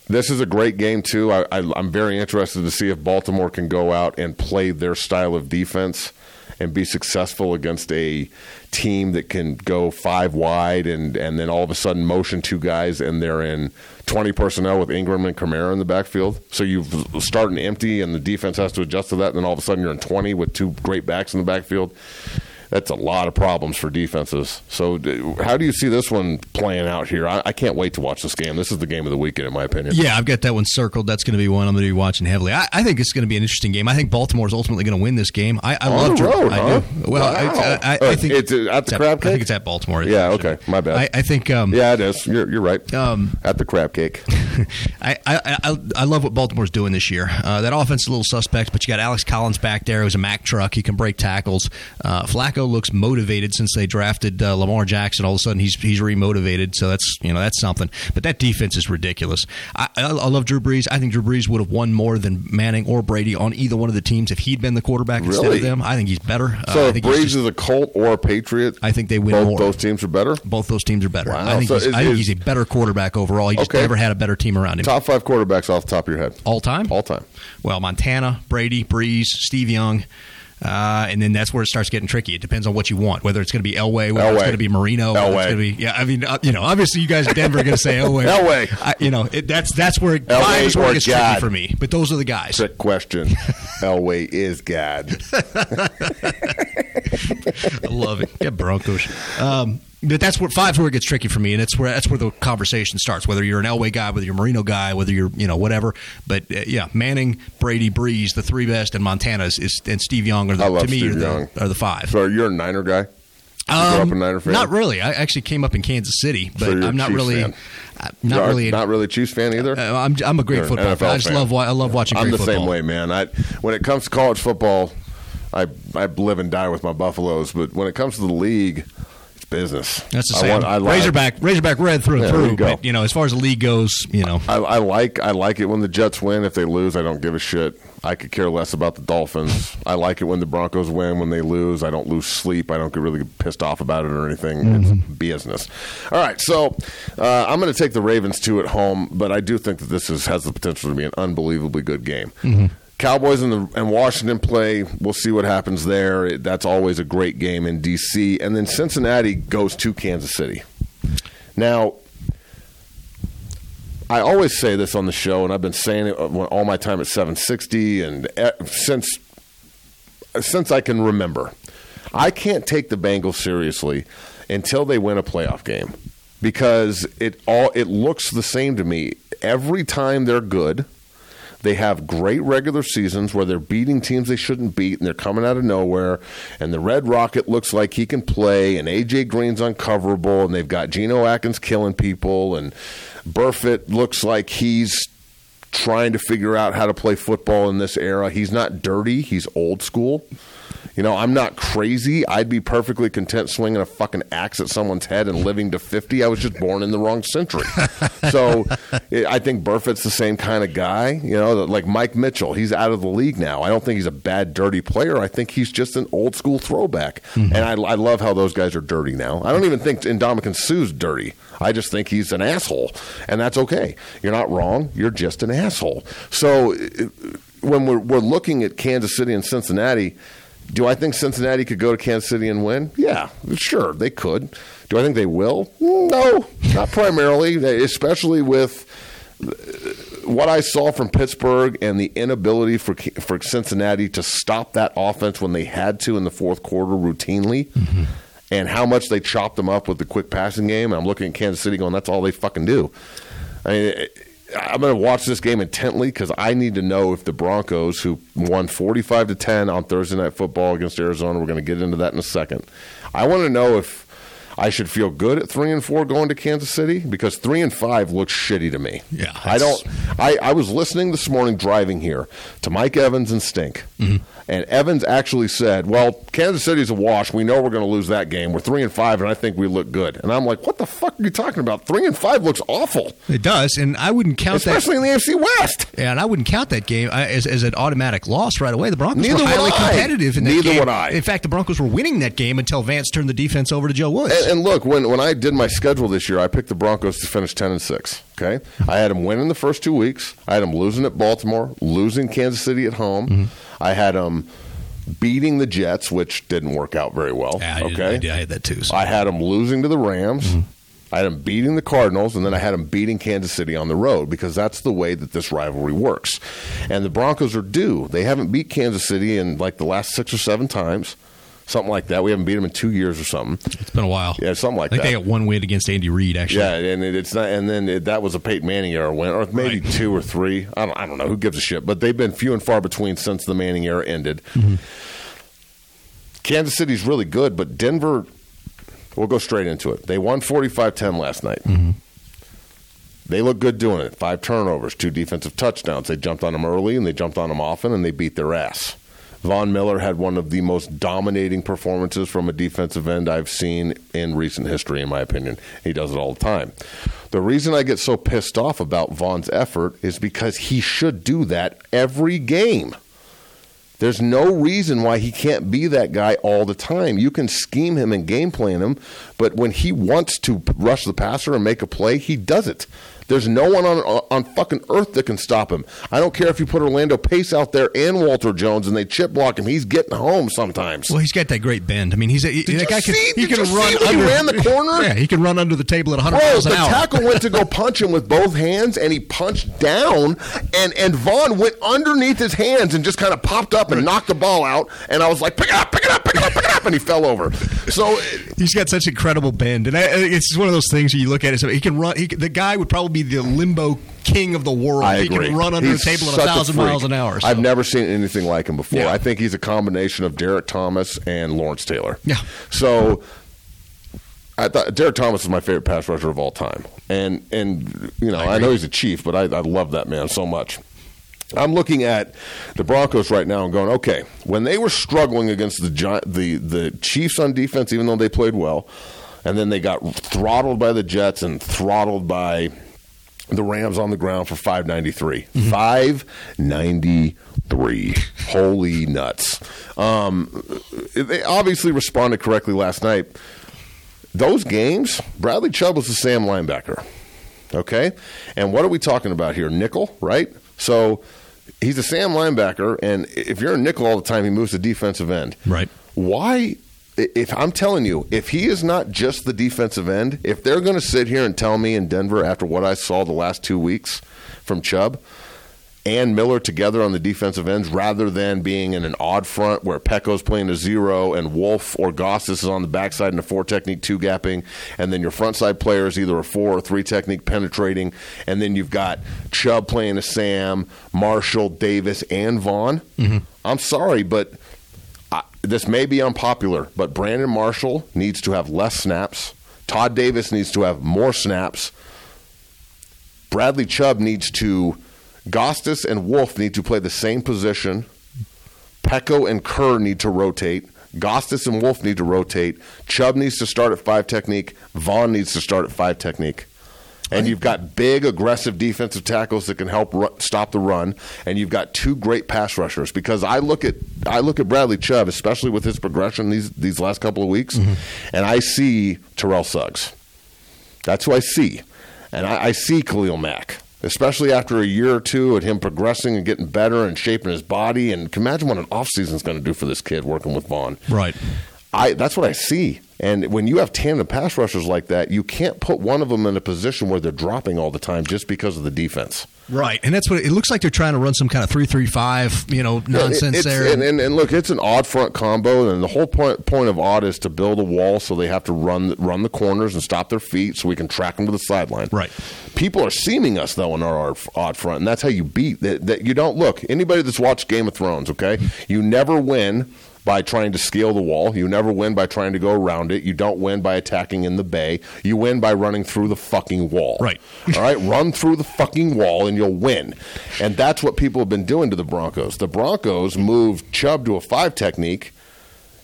this is a great game too. I, I'm very interested to see if Baltimore can go out and play their style of defense and be successful against a team that can go five wide and, and then all of a sudden motion two guys and they're in 20 personnel with Ingram and Kamara in the backfield. So you starting empty and the defense has to adjust to that. And then all of a sudden you're in 20 with two great backs in the backfield. That's a lot of problems for defenses. So, how do you see this one playing out here? I, I can't wait to watch this game. This is the game of the weekend, in my opinion. Yeah, I've got that one circled. That's going to be one I'm going to be watching heavily. I, I think it's going to be an interesting game. I think Baltimore's ultimately going to win this game. I, I love the road, I huh? do. Well, I, Wow. I, I, Uh, think it's at the Crab I think it's at Baltimore. Yeah, okay. My bad. I, I think. Um, Yeah, it is. You're, you're right. Um, At the crab cake. I, I, I, I love what Baltimore's doing this year. Uh, that offense is a little suspect, but you got Alex Collins back there who's a Mack truck. He can break tackles. Uh, Flacco looks motivated since they drafted uh, Lamar Jackson. All of a sudden, he's he's remotivated. So that's you know that's something. But that defense is ridiculous. I, I, I love Drew Brees. I think Drew Brees would have won more than Manning or Brady on either one of the teams if he'd been the quarterback instead of them. I think he's better. Uh, So, I if think he's Braves just- is a Colt or a Patriot, I think they win both more. those teams are better. both those teams are better. Wow. I think, So he's, is- I think is- he's a better quarterback overall. He just Okay. never had a better team around him. Top five quarterbacks off the top of your head. All time? All time. Well, Montana, Brady, Brees, Steve Young. Uh, and then that's where it starts getting tricky. It depends on what you want, whether it's going to be Elway, whether it's going to be Marino, Elway. it's going to be yeah. I mean, uh, you know, obviously you guys in Denver are going to say Elway. Elway. I, you know, it, that's that's where it, Elway where it tricky for me. But those are the guys. Trick question. Elway is God. I love it. Yeah, Broncos. Um, but that's where five's where it gets tricky for me, and it's where that's where the conversation starts. Whether you're an Elway guy, whether you're a Marino guy, whether you're you know whatever. But uh, yeah, Manning, Brady, Brees, the three best, and Montana is, is and Steve Young are the to me are the, are the five. So you're a Niner guy? You grew up a Niner fan? Um, Not really. I actually came up in Kansas City, but So I'm not Chiefs really. fan. uh, Not You're really. Not really a Chiefs fan either? uh, I'm I'm a great You're football. Fan. I just fan. love I love watching. I'm the football. same way, man. I when it comes to college football, I I live and die with my Buffaloes, but when it comes to the league, business. That's the I same. want- I like- Razorback, Razorback red through and Yeah, through. you. But you know, as far as the league goes, you know, I, I like I like it when the Jets win. If they lose, I don't give a shit. I could care less about the Dolphins. I like it when the Broncos win. When they lose, I don't lose sleep. I don't get really pissed off about it or anything. It's business. All right, so uh, I'm going to take the Ravens two at home, but I do think that this is, has the potential to be an unbelievably good game. Cowboys and, the, and Washington play. We'll see what happens there. It, that's always a great game in D.C. And then Cincinnati goes to Kansas City. Now, I always say this on the show, and I've been saying it uh, all my time at 760, and since since I can remember, I can't take the Bengals seriously until they win a playoff game because it all it looks the same to me every time they're good. They have great regular seasons where they're beating teams they shouldn't beat, and they're coming out of nowhere. And the Red Rocket looks like he can play, and AJ Green's uncoverable, and they've got Geno Atkins killing people, and Burfict looks like he's trying to figure out how to play football in this era. He's not dirty; he's old school. You know, I'm not crazy. I'd be perfectly content swinging a fucking axe at someone's head and living to 50. I was just born in the wrong century. so it, I think Burfict's the same kind of guy. You know, like Mike Mitchell. He's out of the league now. I don't think he's a bad, dirty player. I think he's just an old school throwback. Mm-hmm. And I, I love how those guys are dirty now. I don't even think Ndamukong Suh's dirty. I just think he's an asshole. And that's okay. You're not wrong. You're just an asshole. So when we're, we're looking at Kansas City and Cincinnati, do I think Cincinnati could go to Kansas City and win? Yeah, sure, they could. Do I think they will? No, not primarily, especially with uh, what I saw from Pittsburgh and the inability for for Cincinnati to stop that offense when they had to in the fourth quarter routinely. Mm-hmm. And how much they chopped them up with the quick passing game. I'm looking at Kansas City going, that's all they fucking do. I mean, I'm going to watch this game intently because I need to know if the Broncos, who won 45 to 10 on Thursday Night Football against Arizona, we're going to get into that in a second. I want to know if I should feel good at three and four going to Kansas City because three and five looks shitty to me. Yeah, I don't. I, I was listening this morning driving here to Mike Evans and Stink, mm-hmm. And Evans actually said, "Well, Kansas City's a wash. We know we're going to lose that game. We're three and five, and I think we look good." And I'm like, "What the fuck are you talking about? Three and five looks awful, it does, and I wouldn't count that. especially in the AFC West." Yeah, and I wouldn't count that game uh, as, as an automatic loss right away. The Broncos Neither were highly competitive in that Neither game. would I. In fact, the Broncos were winning that game until Vance turned the defense over to Joe Woods. And, and look, when when I did my schedule this year, I picked the Broncos to finish ten and six. Okay, I had them winning the first two weeks. I had them losing at Baltimore, losing Kansas City at home. Mm-hmm. I had them beating the Jets, which didn't work out very well. yeah, I, did- okay, I, did- I had that too. so. I had them losing to the Rams. Mm-hmm. I had them beating the Cardinals, and then I had them beating Kansas City on the road because that's the way that this rivalry works. And the Broncos are due. They haven't beat Kansas City in like the last six or seven times. Something like that. We haven't beat them in two years or something. It's been a while. Yeah, something like I think that. they got one win against Andy Reid. Actually, Yeah, and it, it's not, and then it, that was a Peyton Manning era win, or maybe Right. two or three. I don't, I don't know. Who gives a shit? But they've been few and far between since the Manning era ended. Mm-hmm. Kansas City's really good, but Denver. We'll go straight into it. They won 45-10 last night. Mm-hmm. They look good doing it. Five turnovers, two defensive touchdowns. They jumped on them early and they jumped on them often, and they beat their ass. Von Miller had one of the most dominating performances from a defensive end I've seen in recent history, in my opinion. He does it all the time. The reason I get so pissed off about Von's effort is because he should do that every game. There's no reason why he can't be that guy all the time. You can scheme him and game plan him, but when he wants to rush the passer and make a play, he does it. There's no one on on fucking earth that can stop him. I don't care if you put Orlando Pace out there and Walter Jones and they chip block him. He's getting home sometimes. Well, he's got that great bend. I mean, he's a, that you guy can see- he did can you run see when he ran the corner? Yeah, he can run under the table at 100 Bro, miles an the hour. tackle went to go punch him with both hands, and he punched down, and and Von went underneath his hands and just kind of popped up and knocked the ball out. And I was like, pick it up, pick it up, pick it up, pick it up, and he fell over. So He's got such incredible bend, and I, it's just one of those things where you look at it. So he can run. He, the guy would probably be the limbo king of the world. I he agree. can run under He's the table at a thousand freak. miles an hour. so- I've never seen anything like him before. Yeah. I think he's a combination of Derrick Thomas and Lawrence Taylor. Yeah. So I thought Derrick Thomas is my favorite pass rusher of all time, and and you know I, know he's a chief, but I, I love that man so much. I'm looking at the Broncos right now and going, okay, when they were struggling against the the the Chiefs on defense, even though they played well, and then they got throttled by the Jets and throttled by the Rams on the ground for 593. 593. Holy nuts. Um, they obviously responded correctly last night. Those games, Bradley Chubb was the Sam linebacker. Okay? And what are we talking about here? Nickel, right? So he's a Sam linebacker, and if you're a nickel all the time, he moves to defensive end. Right. Why? If I'm telling you, if he is not just the defensive end, if they're going to sit here and tell me in Denver after what I saw the last two weeks from Chubb and Miller together on the defensive ends, rather than being in an odd front where Peko's playing a zero and Wolfe or Gotsis is on the backside in a four technique two gapping, and then your front side player is either a four or three technique penetrating, and then you've got Chubb playing a Sam, Marshall, Davis, and Von. Mm-hmm. I'm sorry, but this may be unpopular, but Brandon Marshall needs to have less snaps. Todd Davis needs to have more snaps. Bradley Chubb needs to. Gotsis and Wolfe need to play the same position. Peko and Kerr need to rotate. Gotsis and Wolfe need to rotate. Chubb needs to start at five technique. Von needs to start at five technique. And you've got big, aggressive defensive tackles that can help ru- stop the run. And you've got two great pass rushers. Because I look at I look at Bradley Chubb, especially with his progression these these last couple of weeks, mm-hmm. and I see Terrell Suggs. That's who I see. And I, I see Khalil Mack, especially after a year or two at him progressing and getting better and shaping his body. And can imagine what an offseason is going to do for this kid working with Von. Right. I that's what I see. And when you have tandem pass rushers like that, you can't put one of them in a position where they're dropping all the time just because of the defense. Right, and that's what it looks like. They're trying to run some kind of three-three-five, you know, nonsense It's- there. And, and, and look, it's an odd front combo, and the whole point point of odd is to build a wall so they have to run run the corners and stop their feet so we can track them to the sideline. Right. People are seaming us though in our odd front, and that's how you beat that. that you don't look anybody that's watched Game of Thrones. Okay, you never win by trying to scale the wall. You never win by trying to go around it. You don't win by attacking in the bay. You win by running through the fucking wall. Right. All right, run through the fucking wall and you'll win. And that's what people have been doing to the Broncos. The Broncos moved Chubb to a five technique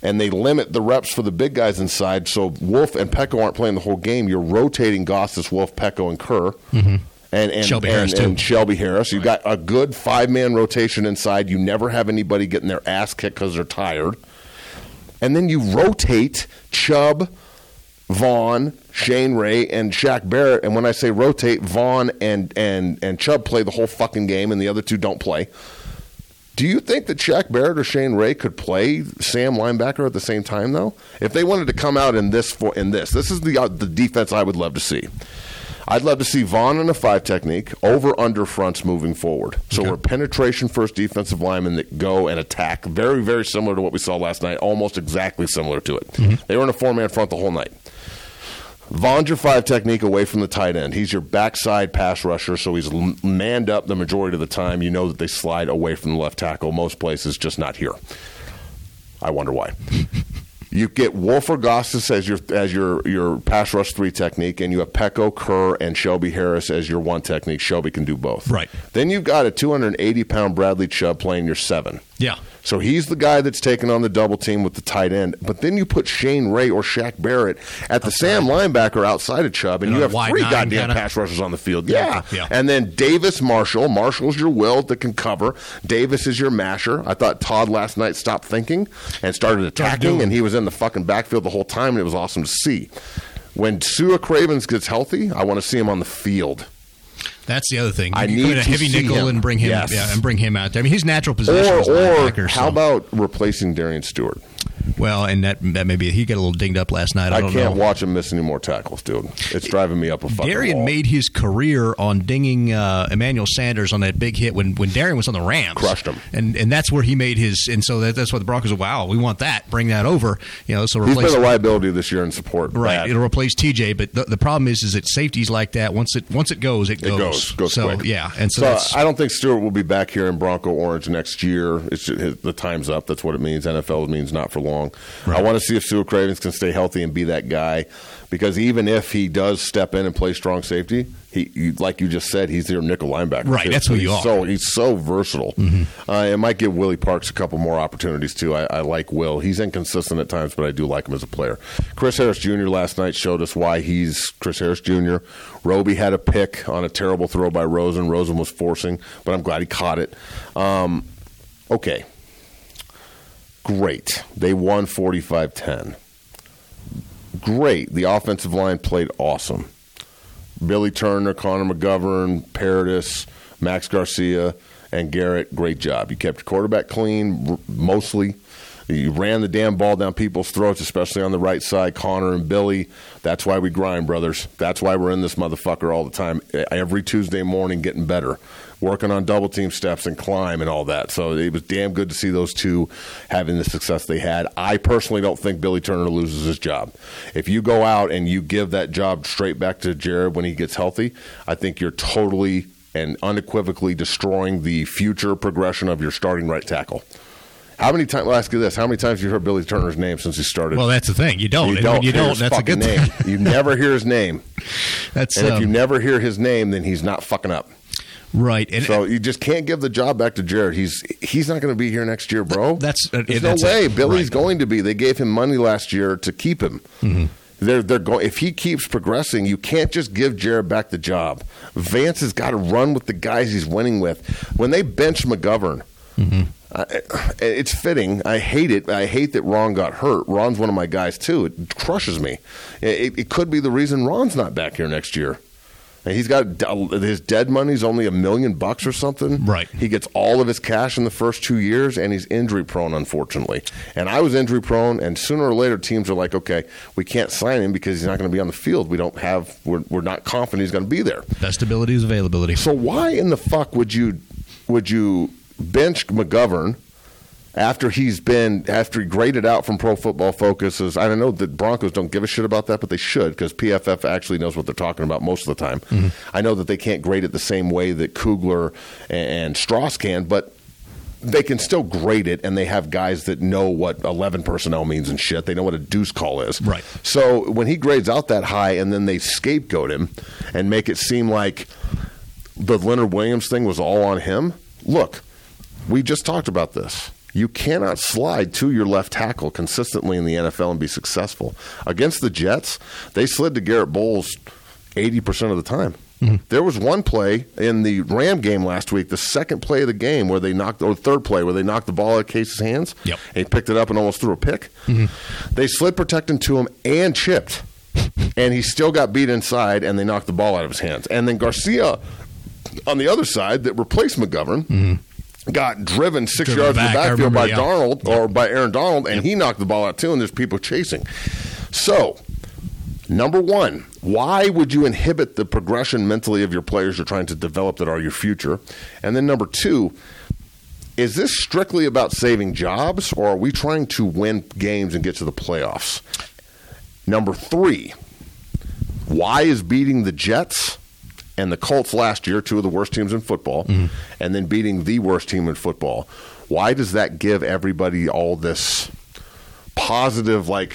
and they limit the reps for the big guys inside. So Wolfe and Peko aren't playing the whole game. You're rotating Gotsis, Wolfe, Peko, and Kerr. Mm-hmm. And, and Shelby and, Harris, too. and Shelby Harris. You've got a good five man rotation inside. You never have anybody getting their ass kicked because they're tired. And then you rotate Chubb, Von, Shane Ray, and Shaq Barrett. And when I say rotate, Von and, and, and Chubb play the whole fucking game, and the other two don't play. Do you think that Shaq Barrett or Shane Ray could play Sam linebacker at the same time, though? If they wanted to come out in this for in this, this is the uh, the defense I would love to see. I'd love to see Von in a five technique over under fronts moving forward. So Okay. we're penetration first defensive linemen that go and attack. Very, very similar to what we saw last night. Almost exactly similar to it. Mm-hmm. They were in a four man front the whole night. Von's your five technique away from the tight end. He's your backside pass rusher, so he's manned up the majority of the time. You know that they slide away from the left tackle most places, just not here. I wonder why. You get Wolfer Gotsis as your as your your pass rush three technique, and you have Peko, Kerr, and Shelby Harris as your one technique. Shelby can do both. Right. Then you've got a 280 pound Bradley Chubb playing your seven. Yeah. So he's the guy that's taking on the double team with the tight end. But then you put Shane Ray or Shaq Barrett at the Sam linebacker outside of Chubb, and You you have three nine goddamn kinda? pass rushers on the field. Yeah. Yeah. And then Davis Marshall. Marshall's your will that can cover. Davis is your masher. I thought Todd last night stopped thinking and started attacking, and he was in the fucking backfield the whole time, and it was awesome to see. When Sua Cravens gets healthy, I want to see him on the field. That's the other thing. I need a heavy nickel him. and bring him, Yes. yeah, and bring him out there. I mean, his natural position Or, is or linebacker. how so- about replacing Darian Stewart? Well, and that that maybe he got a little dinged up last night. I, I, can't know. watch him miss any more tackles, dude. It's driving me up a fucking Darian wall. made his career on dinging uh, Emmanuel Sanders on that big hit when, when Darian was on the Rams. Crushed him. and and that's where he made his. And so that, that's why the Broncos. are, Wow, we want that. Bring that over. You know, so He's replace been a liability this year in support. right. Bad. It'll replace TJ, but the, the problem is is that safeties like that once it once it goes, it It goes. Goes, goes so quick. yeah, and so, So, I don't think Stewart will be back here in Bronco Orange next year. It's his- the time's up. That's what it means. NFL means not for long. I want to see if Stewart Cravens can stay healthy and be that guy, because even if he does step in and play strong safety, he, you, like you just said, he's their nickel linebacker. Right, too. that's who he's you are. So he's so versatile. Uh, it might give Willie Parks a couple more opportunities too. I, I like Will. He's inconsistent at times, but I do like him as a player. Chris Harris Jr. last night showed us why he's Chris Harris Jr. Roby had a pick on a terrible throw by Rosen. Rosen was forcing, but I'm glad he caught it. Um, okay. Great. They won 45 10. Great. The offensive line played awesome. Billy Turner, Connor McGovern, Paradis, Max Garcia, and Garrett, great job. You kept your quarterback clean, mostly. You ran the damn ball down people's throats, especially on the right side, Connor and Billy. That's why we grind, brothers. That's why we're in this motherfucker all the time. Every Tuesday morning, getting better, working on double team steps and climb and all that. So it was damn good to see those two having the success they had. I personally don't think Billy Turner loses his job. If you go out and you give that job straight back to Jared when he gets healthy, I think you're totally and unequivocally destroying the future progression of your starting right tackle. How many times? I'll ask you this: How many times have you heard Billy Turner's name since he started? well, that's the thing. You don't. you don't. you don't. That's a good name. you never hear his name, That's and if um, you never hear his name, then he's not fucking up. Right. And So you just can't give the job back to Jared. He's he's not going to be here next year, bro. That's- uh, There's that's no way. Billy's Right. going to be. They gave him money last year to keep him. Mm-hmm. They're they're going. If he keeps progressing, you can't just give Jared back the job. Vance has got to run with the guys he's winning with. When they bench McGovern. Mm-hmm. It's fitting. I hate it. I hate that Ron got hurt. Ron's one of my guys too. It crushes me. It, it could be the reason Ron's not back here next year. And He's got his dead money's only a million bucks or something. Right. He gets all of his cash in the first two years, and he's injury prone, unfortunately. And I was injury prone, and sooner or later, teams are like, okay, we can't sign him because he's not going to be on the field. We don't have, we're, we're not confident he's going to be there. best ability is availability. So why in the fuck would you would you bench McGovern after he's been after he graded out from Pro Football Focus? As I know that Broncos don't give a shit about that, but they should because PFF actually knows what they're talking about most of the time. Mm-hmm. I know that they can't grade it the same way that Kugler and Strauss can, but they can still grade it, and they have guys that know what 11 personnel means and shit. They know what a deuce call is. Right. So when he grades out that high, and then they scapegoat him and make it seem like the Leonard Williams thing was all on him. Look, we just talked about this. You cannot slide to your left tackle consistently in the NFL and be successful. Against the Jets, they slid to Garrett Bolles 80% of the time. Mm-hmm. There was one play in the Ram game last week, the second play of the game, where they knocked, or the third play, where they knocked the ball out of Case's hands. Yep. And he picked it up and almost threw a pick. Mm-hmm. They slid protecting to him and chipped. and he still got beat inside, and they knocked the ball out of his hands. And then Garcia, on the other side, that replaced McGovern, mm-hmm. Got driven six Driven yards back, in the backfield by yeah. Darnold or by Aaron Donald, and he knocked the ball out too, and there's people chasing. So, Number one, why would you inhibit the progression mentally of your players you're trying to develop that are your future? And then number two, is this strictly about saving jobs or are we trying to win games and get to the playoffs? Number three, why is beating the Jets and the Colts last year, two of the worst teams in football, mm-hmm. and then beating the worst team in football, why does that give everybody all this positive, like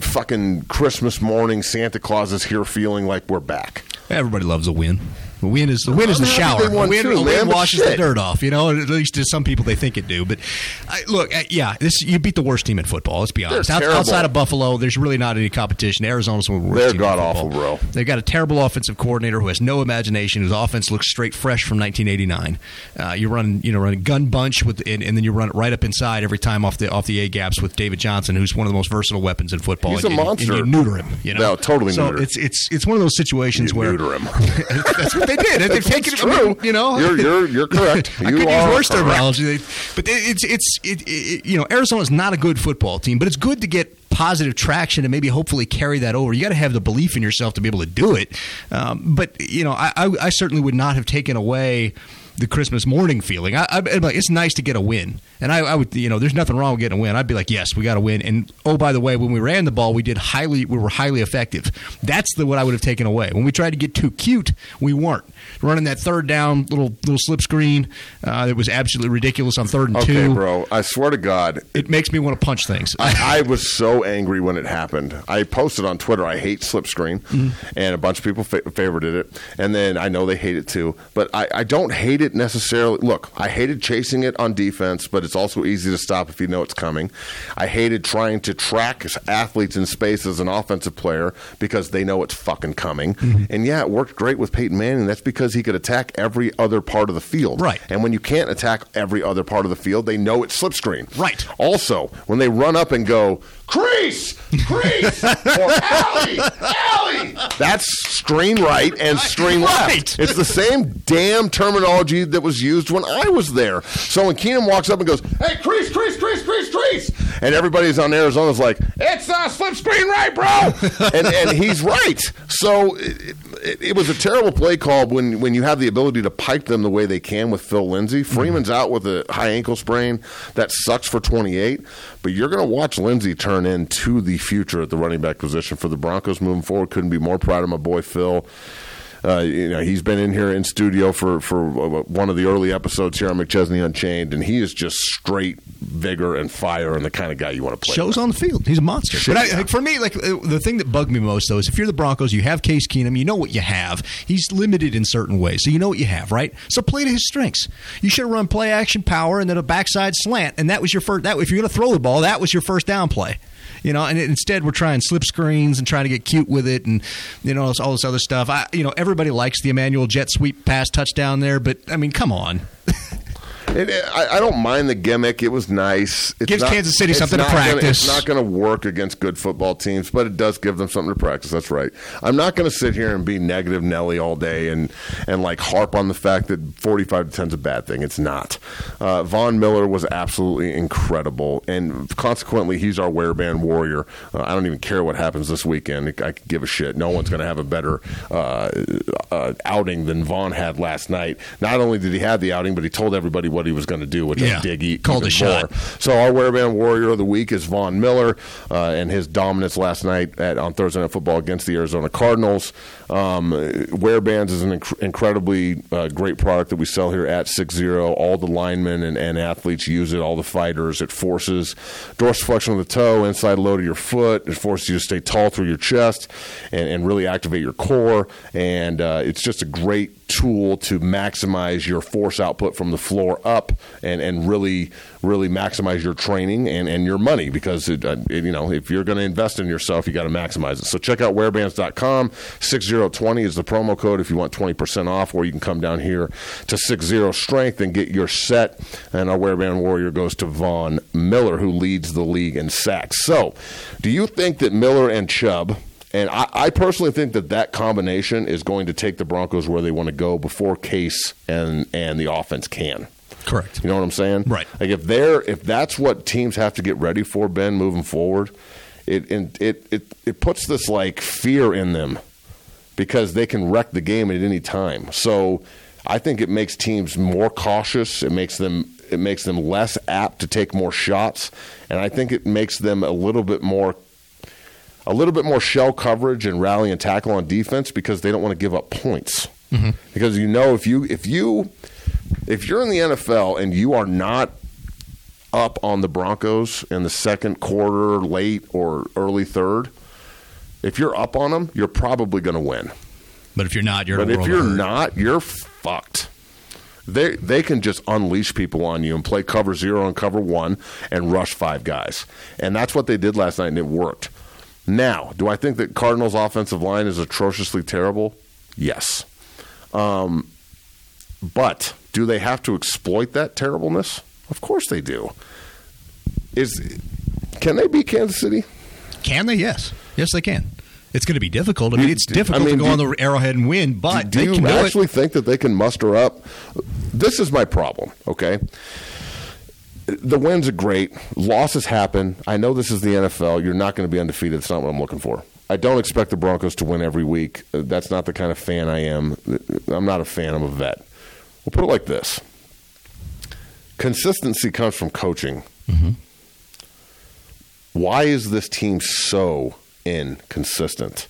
fucking Christmas morning, Santa Claus is here feeling like we're back? Everybody loves a win. The win is the win is the shower. The win, too, the man, win but washes the dirt off. You know, at least to some people they think it do. But I, look, yeah, this you beat the worst team in football. Let's be honest. Out- outside of Buffalo, there's really not any competition. Arizona's one of the worst. They're god awful, bro. They've got a terrible offensive coordinator who has no imagination. Whose offense looks straight fresh from 1989. Uh, you run, you know, run a gun bunch with, and, and then you run it right up inside every time off the off the a gaps with David Johnson, who's one of the most versatile weapons in football. He's and, a monster. And you neuter him. You know, No, totally So neuter. it's it's it's one of those situations You where neuter him. that's what they did. They've taken it. I mean, you know, You're- you're- you're correct. I You could use worse correct. terminology, but it's it's it, it, you know Arizona's not a good football team, but it's good to get positive traction and maybe hopefully carry that over. You got to have the belief in yourself to be able to do it. Um, but you know, I, I, I certainly would not have taken away the Christmas morning feeling. I, I, like, it's nice to get a win, and I, I would, you know, there's nothing wrong with getting a win. I'd be like, yes, we got to win. And oh, by the way, when we ran the ball, we did highly, we were highly effective. That's the what I would have taken away. When we tried to get too cute, we weren't running that third down little little slip screen. Uh, that was absolutely ridiculous on third and Okay, two. bro. I swear to God, It makes me want to punch things. I, I was so angry when it happened. I posted on Twitter, I hate slip screen, and a bunch of people fa- favorited it. And then I know they hate it too. But I, I don't hate it necessarily. Look, I hated chasing it on defense, but it's also easy to stop if you know it's coming. I hated trying to track athletes in space as an offensive player because they know it's fucking coming. Mm-hmm. And yeah, it worked great with Peyton Manning. That's because he could attack every other part of the field. Right. And when you can't attack every other part of the field, they know it's slip screen. Right. Also, when they run up and go, crease, crease, or alley, alley, that's screen right and Right. left. It's the same damn terminology that was used when I was there. So when Keenum walks up and goes, hey, crease, crease, crease, crease, crease, and everybody's on Arizona's like, it's a slip screen right, bro. and, and he's right. So it, it, was a terrible play call when, when you have the ability to pipe them the way they can with Phil Lindsay. Mm-hmm. Freeman's out with a high ankle sprain. That sucks for 28. But you're going to watch Lindsay turn into the future at the running back position for the Broncos moving forward. Couldn't be more proud of my boy Phil. Uh, you know, he's been in here in studio for for uh, one of the early episodes here on McChesney Unchained, and he is just straight vigor and fire and the kind of guy you want to play. shows with. on the field. He's a monster. Shit, but I, like, for me, like uh, the thing that bugged me most though is if you're the Broncos, you have Case Keenum, you know what you have. He's limited in certain ways, so you know what you have, right? So play to his strengths. You should have run play action power and then a backside slant, and that was your first. That if you're going to throw the ball, that was your first down play. You know, and instead we're trying slip screens and trying to get cute with it, and you know all this other stuff. I, you know, everybody likes the Emmanuel jet sweep pass touchdown there, but I mean, come on. It, it- I, I don't mind the gimmick. It was nice. It's Gives Kansas City something to not gonna- practice. it's not going to work against good football teams, but it does give them something to practice. That's right. I'm not going to sit here and be negative Nelly all day and and like harp on the fact that 45 to 10 is a bad thing. It's not. Uh, Von Miller was absolutely incredible, and consequently, he's our wearband warrior. Uh, I don't even care what happens this weekend. I could give a shit. No one's going to have a better uh, uh, outing than Von had last night. Not only did he have the outing, but he told everybody what he was going to do, which Yeah. I dig e- Called even a shot. So our wearband warrior of the week is Von Miller uh, and his dominance last night at, on Thursday Night Football against the Arizona Cardinals. Um, wearbands is an inc- incredibly uh, great product that we sell here at Six Zero. All the linemen and, and athletes use it. All the fighters. It forces dorsiflexion of the toe, inside load of your foot. It forces you to stay tall through your chest and, and really activate your core. And uh, it's just a great tool to maximize your force output from the floor up and, and really really maximize your training and, and your money because it, uh, it, you know if you're going to invest in yourself you got to maximize it. So check out wearbands.com 6020 is the promo code if you want 20% off or you can come down here to 60 strength and get your set. And our wearband warrior goes to Von Miller who leads the league in sacks. So do you think that Miller and Chubb and I, I personally think that that combination is going to take the Broncos where they want to go before Case and and the offense can. Correct. You know what I'm saying? Right. Like if they're if that's what teams have to get ready for, Ben, moving forward, it it it it, it puts this like fear in them because they can wreck the game at any time. So I think it makes teams more cautious. It makes them it makes them less apt to take more shots, and I think it makes them a little bit more a little bit more shell coverage and rally and tackle on defense because they don't want to give up points. Mm-hmm. Because you know if you if you if you're in the NFL and you are not up on the Broncos in the second quarter, late or early third, if you're up on them, you're probably going to win. But if you're not, you're. But if you're not, you're fucked. They they can just unleash people on you and play cover zero and cover one and rush five guys, and that's what they did last night, and it worked. Now, do I think that Cardinals' offensive line is atrociously terrible? Yes, um, but do they have to exploit that terribleness? Of course they do. Is can they beat Kansas City? Can they? Yes, yes, they can. It's going to be difficult. I mean, it's I difficult mean, to go do- on the Arrowhead and win, but do they you can do actually think that they can muster up? This is my problem. Okay, the wins are great. Losses happen. I know this is the NFL. You're not going to be undefeated. It's not what I'm looking for. I don't expect the Broncos to win every week. That's not the kind of fan I am. I'm not a fan. I'm a vet. We'll put it like this: consistency comes from coaching. Mm-hmm. Why is this team so inconsistent?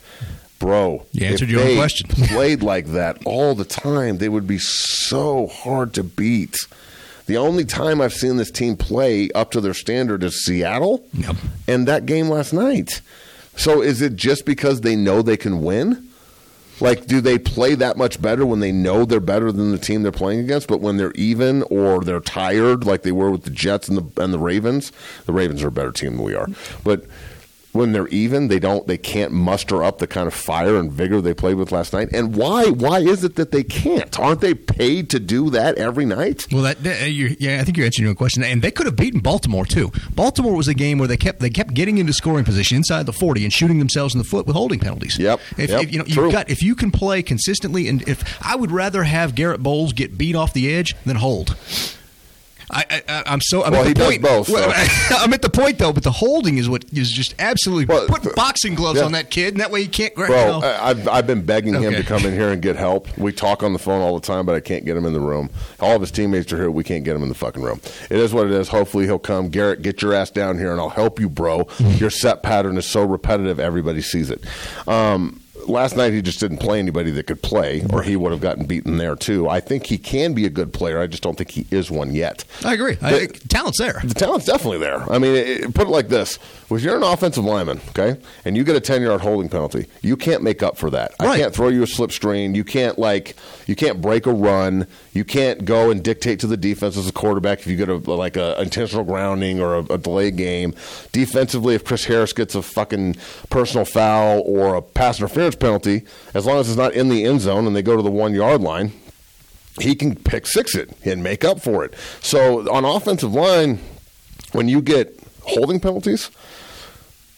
Bro, You answered if your own question. played like that all the time, they would be so hard to beat. The only time I've seen this team play up to their standard is Seattle Yep. and that game last night. So is it just because they know they can win? Like, do they play that much better when they know they're better than the team they're playing against? But when they're even or they're tired, like they were with the Jets and the and the Ravens, the Ravens are a better team than we are. But when they're even, they don't, they can't muster up the kind of fire and vigor they played with last night. And why? Why is it that they can't? Aren't they paid to do that every night? Well, that, that- uh, you, yeah, I think you're answering your question, and they could have beaten Baltimore too. Baltimore was a game where they kept they kept getting into scoring position inside the 40 and shooting themselves in the foot with holding penalties. Yep, If, yep, if, you know, you've got if you can play consistently, and if I would rather have Garrett Bolles get beat off the edge than hold. I, I'm so. I'm Well, at the he does point. both, Well, so. I'm at the point though, but the holding is what is just absolutely Well, put th- boxing gloves yeah. on that kid, and that way he can't grab. Bro, you know. I- I've, I've been begging him to come in here and get help. We talk on the phone all the time, but I can't get him in the room. All of his teammates are here. We can't get him in the fucking room. It is what it is. Hopefully he'll come. Garrett, get your ass down here and I'll help you, bro. Your set pattern is so repetitive, everybody sees it. Um, last night he just didn't play anybody that could play, or he would have gotten beaten there too. I think he can be a good player. I just don't think he is one yet. I agree. I, talent's there. The talent's definitely there. I mean, it, it- put it like this: if you're an offensive lineman, okay, and you get a ten yard holding penalty, you can't make up for that. I can't throw you a slip screen. You can't like, you can't break a run. You can't go and dictate to the defense as a quarterback if you get a like a intentional grounding or a, a delayed game. Defensively, if Chris Harris gets a fucking personal foul or a pass interference penalty, as long as it's not in the end zone and they go to the one yard line, he can pick six it and make up for it. So on offensive line, when you get holding penalties,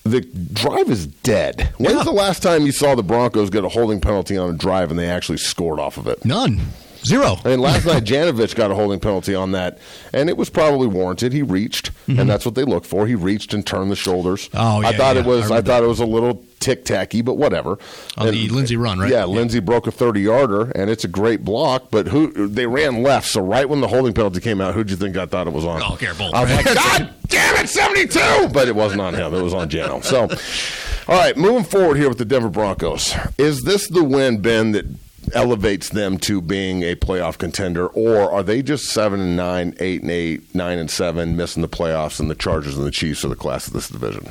the drive is dead. When's Yeah. the last time you saw the Broncos get a holding penalty on a drive and they actually scored off of it? None. Zero. I mean, last night Janovich got a holding penalty on that, and it was probably warranted. He reached, and that's what they look for. He reached and turned the shoulders. Mm-hmm. Oh, I thought yeah. it was. I I, thought it was a little tick tacky, but whatever. On the Lindsay run, right? Yeah, Yeah. Lindsay broke a thirty yarder, and it's a great block. But who they ran left, so right when the holding penalty came out, who do you think I thought it was on? Oh, Bolles. I was like, God damn it, seventy two. But it wasn't on him. It was on Jano. So, all right, moving forward here with the Denver Broncos. Is this the win, Ben, that elevates them to being a playoff contender, or are they just seven and nine, eight and eight, nine and seven, missing the playoffs, and the Chargers and the Chiefs are the class of this division?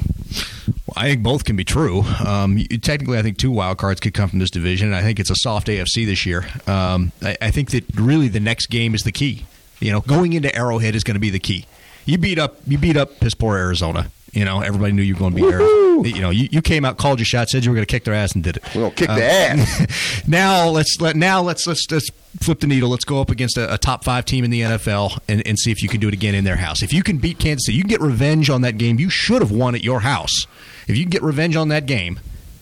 I think both can be true. Um, technically, I think two wild cards could come from this division. and I think it's a soft AFC this year. Um, I, I think that really the next game is the key. You know, going into Arrowhead is going to be the key. You beat up, you beat up piss poor Arizona. You know, everybody knew you were going to beat Arizona. You know, you, you came out, called your shot, said you were going to kick their ass, and did it. We're gonna kick Um, the ass. now let's let now let's let's let's flip the needle. Let's go up against a, a top five team in the NFL and, and see if you can do it again in their house. If you can beat Kansas City, you can get revenge on that game. You should have won at your house. If you can get revenge on that game,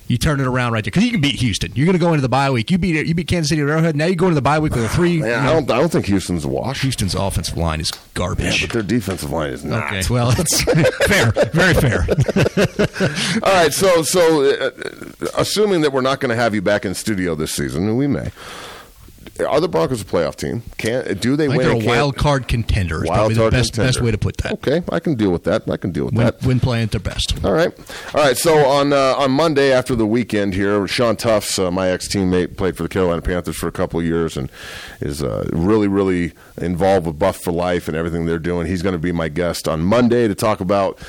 You turn it around right there because you can beat Houston. You're going to go into the bye week. You beat you beat Kansas City Arrowhead. Now you go into the bye week with a three. Yeah, you I don't. I don't think Houston's a wash. Houston's offensive line is Yeah, garbage. but their defensive line is not. okay, well, it's fair, very fair. All right, so so uh, assuming that we're not going to have you back in studio this season, and we may, are the Broncos a playoff team? Can do they I win? they're a wild card contender. Is Wild probably the card best contender. best way to put that. Okay, I can deal with that. I can deal with Win, that. win playing at their best. All right, all right. So on uh, on Monday after the weekend here, Sean Tufts, uh, my ex teammate, played for the Carolina Panthers for a couple of years and is uh, really really involved with Buff for Life and everything they're doing. He's going to be my guest on Monday to talk about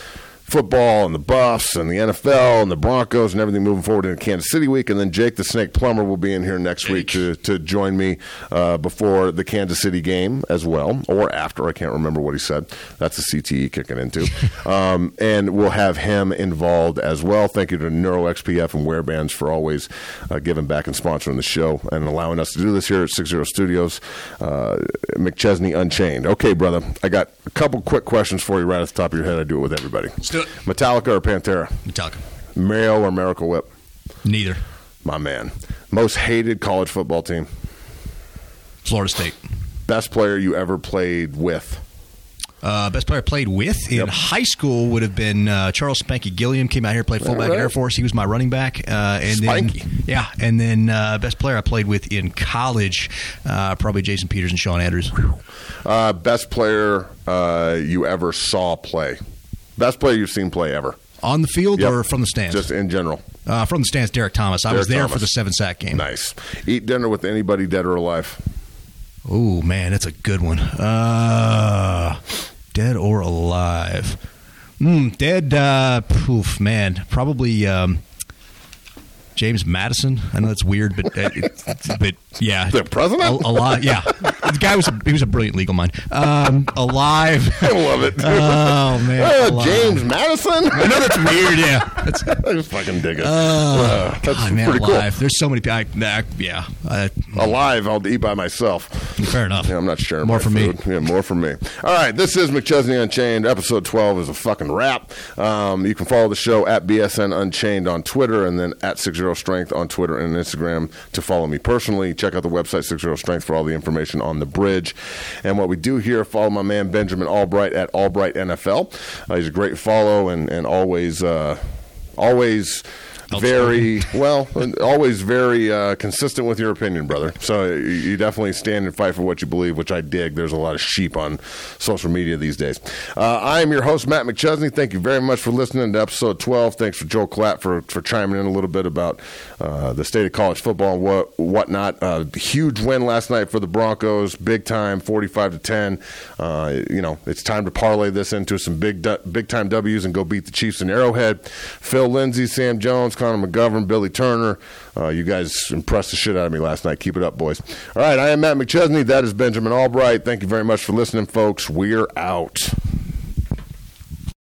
football and the Buffs and the NFL and the Broncos and everything moving forward in Kansas City week. And then Jake the Snake Plummer will be in here next week to, to join me uh, before the Kansas City game as well, or after. I can't remember what he said. That's the CTE kicking into. um, and we'll have him involved as well. Thank you to NeuroXPF and Wearbands for always uh, giving back and sponsoring the show and allowing us to do this here at Six Zero Studios. Uh, McChesney Unchained. Okay, brother. I got a couple quick questions for you right off the top of your head. I do it with everybody. Do it. Metallica or Pantera? Metallica. Mario or Miracle Whip? Neither. My man. Most hated college football team? Florida State. Best player you ever played with? Uh, best player I played with in Yep. high school would have been uh, Charles Spanky Gilliam. Came out here, played fullback right. at Air Force. He was my running back. Uh, and Spanky. then yeah, and then uh, best player I played with in college, uh, probably Jason Peters and Sean Andrews. Uh, best player uh, you ever saw play? Best player you've seen play ever? On the field Yep. or from the stands? Just in general. uh, from the stands, Derrick Thomas. I was there Thomas. for the seven sack game. Nice. Eat dinner with anybody dead or alive? Oh man, that's a good one. Uh, dead or alive? Mm, dead. Uh, poof, man. Probably um, James Madison. I know that's weird, but uh, but yeah, The president? A, alive. Yeah, the guy was a, he was a brilliant legal mind. Um, alive. I love it. Oh man, Uh. James Madison? I know that's weird. Yeah, that's I just fucking dig it. Uh, that's God, man, pretty alive. There's so many people. I, I, yeah, uh, cool. Alive, I'll eat by myself. fair enough. Yeah, I'm not sharing More for me. Yeah, more for me. All right, this is McChesney Unchained. Episode 12 is a fucking wrap. Um, you can follow the show at BSN Unchained on Twitter and then at 60 Strength on Twitter and Instagram to follow me personally. Check out the website 60 Strength for all the information on the bridge. And what we do here, follow my man Benjamin Allbright at Allbright NFL. Uh, he's a great follow and, and always, uh, always very well, always very uh, consistent with your opinion, brother. So you, definitely stand and fight for what you believe, which I dig. There's a lot of sheep on social media these days. Uh, I am your host, Matt McChesney. Thank you very much for listening to episode 12. Thanks for Joe Clapp for, for chiming in a little bit about uh, the state of college football and what whatnot. Uh, huge win last night for the Broncos, big time, 45 to 10. Uh, you know, it's time to parlay this into some big big time W's and go beat the Chiefs in Arrowhead. Phil Lindsay, Sam Jones, Connor McGovern, Billy Turner. Uh, you guys impressed the shit out of me last night. Keep it up, boys. All right, I am Matt McChesney. That is Benjamin Allbright. Thank you very much for listening, folks. We're out.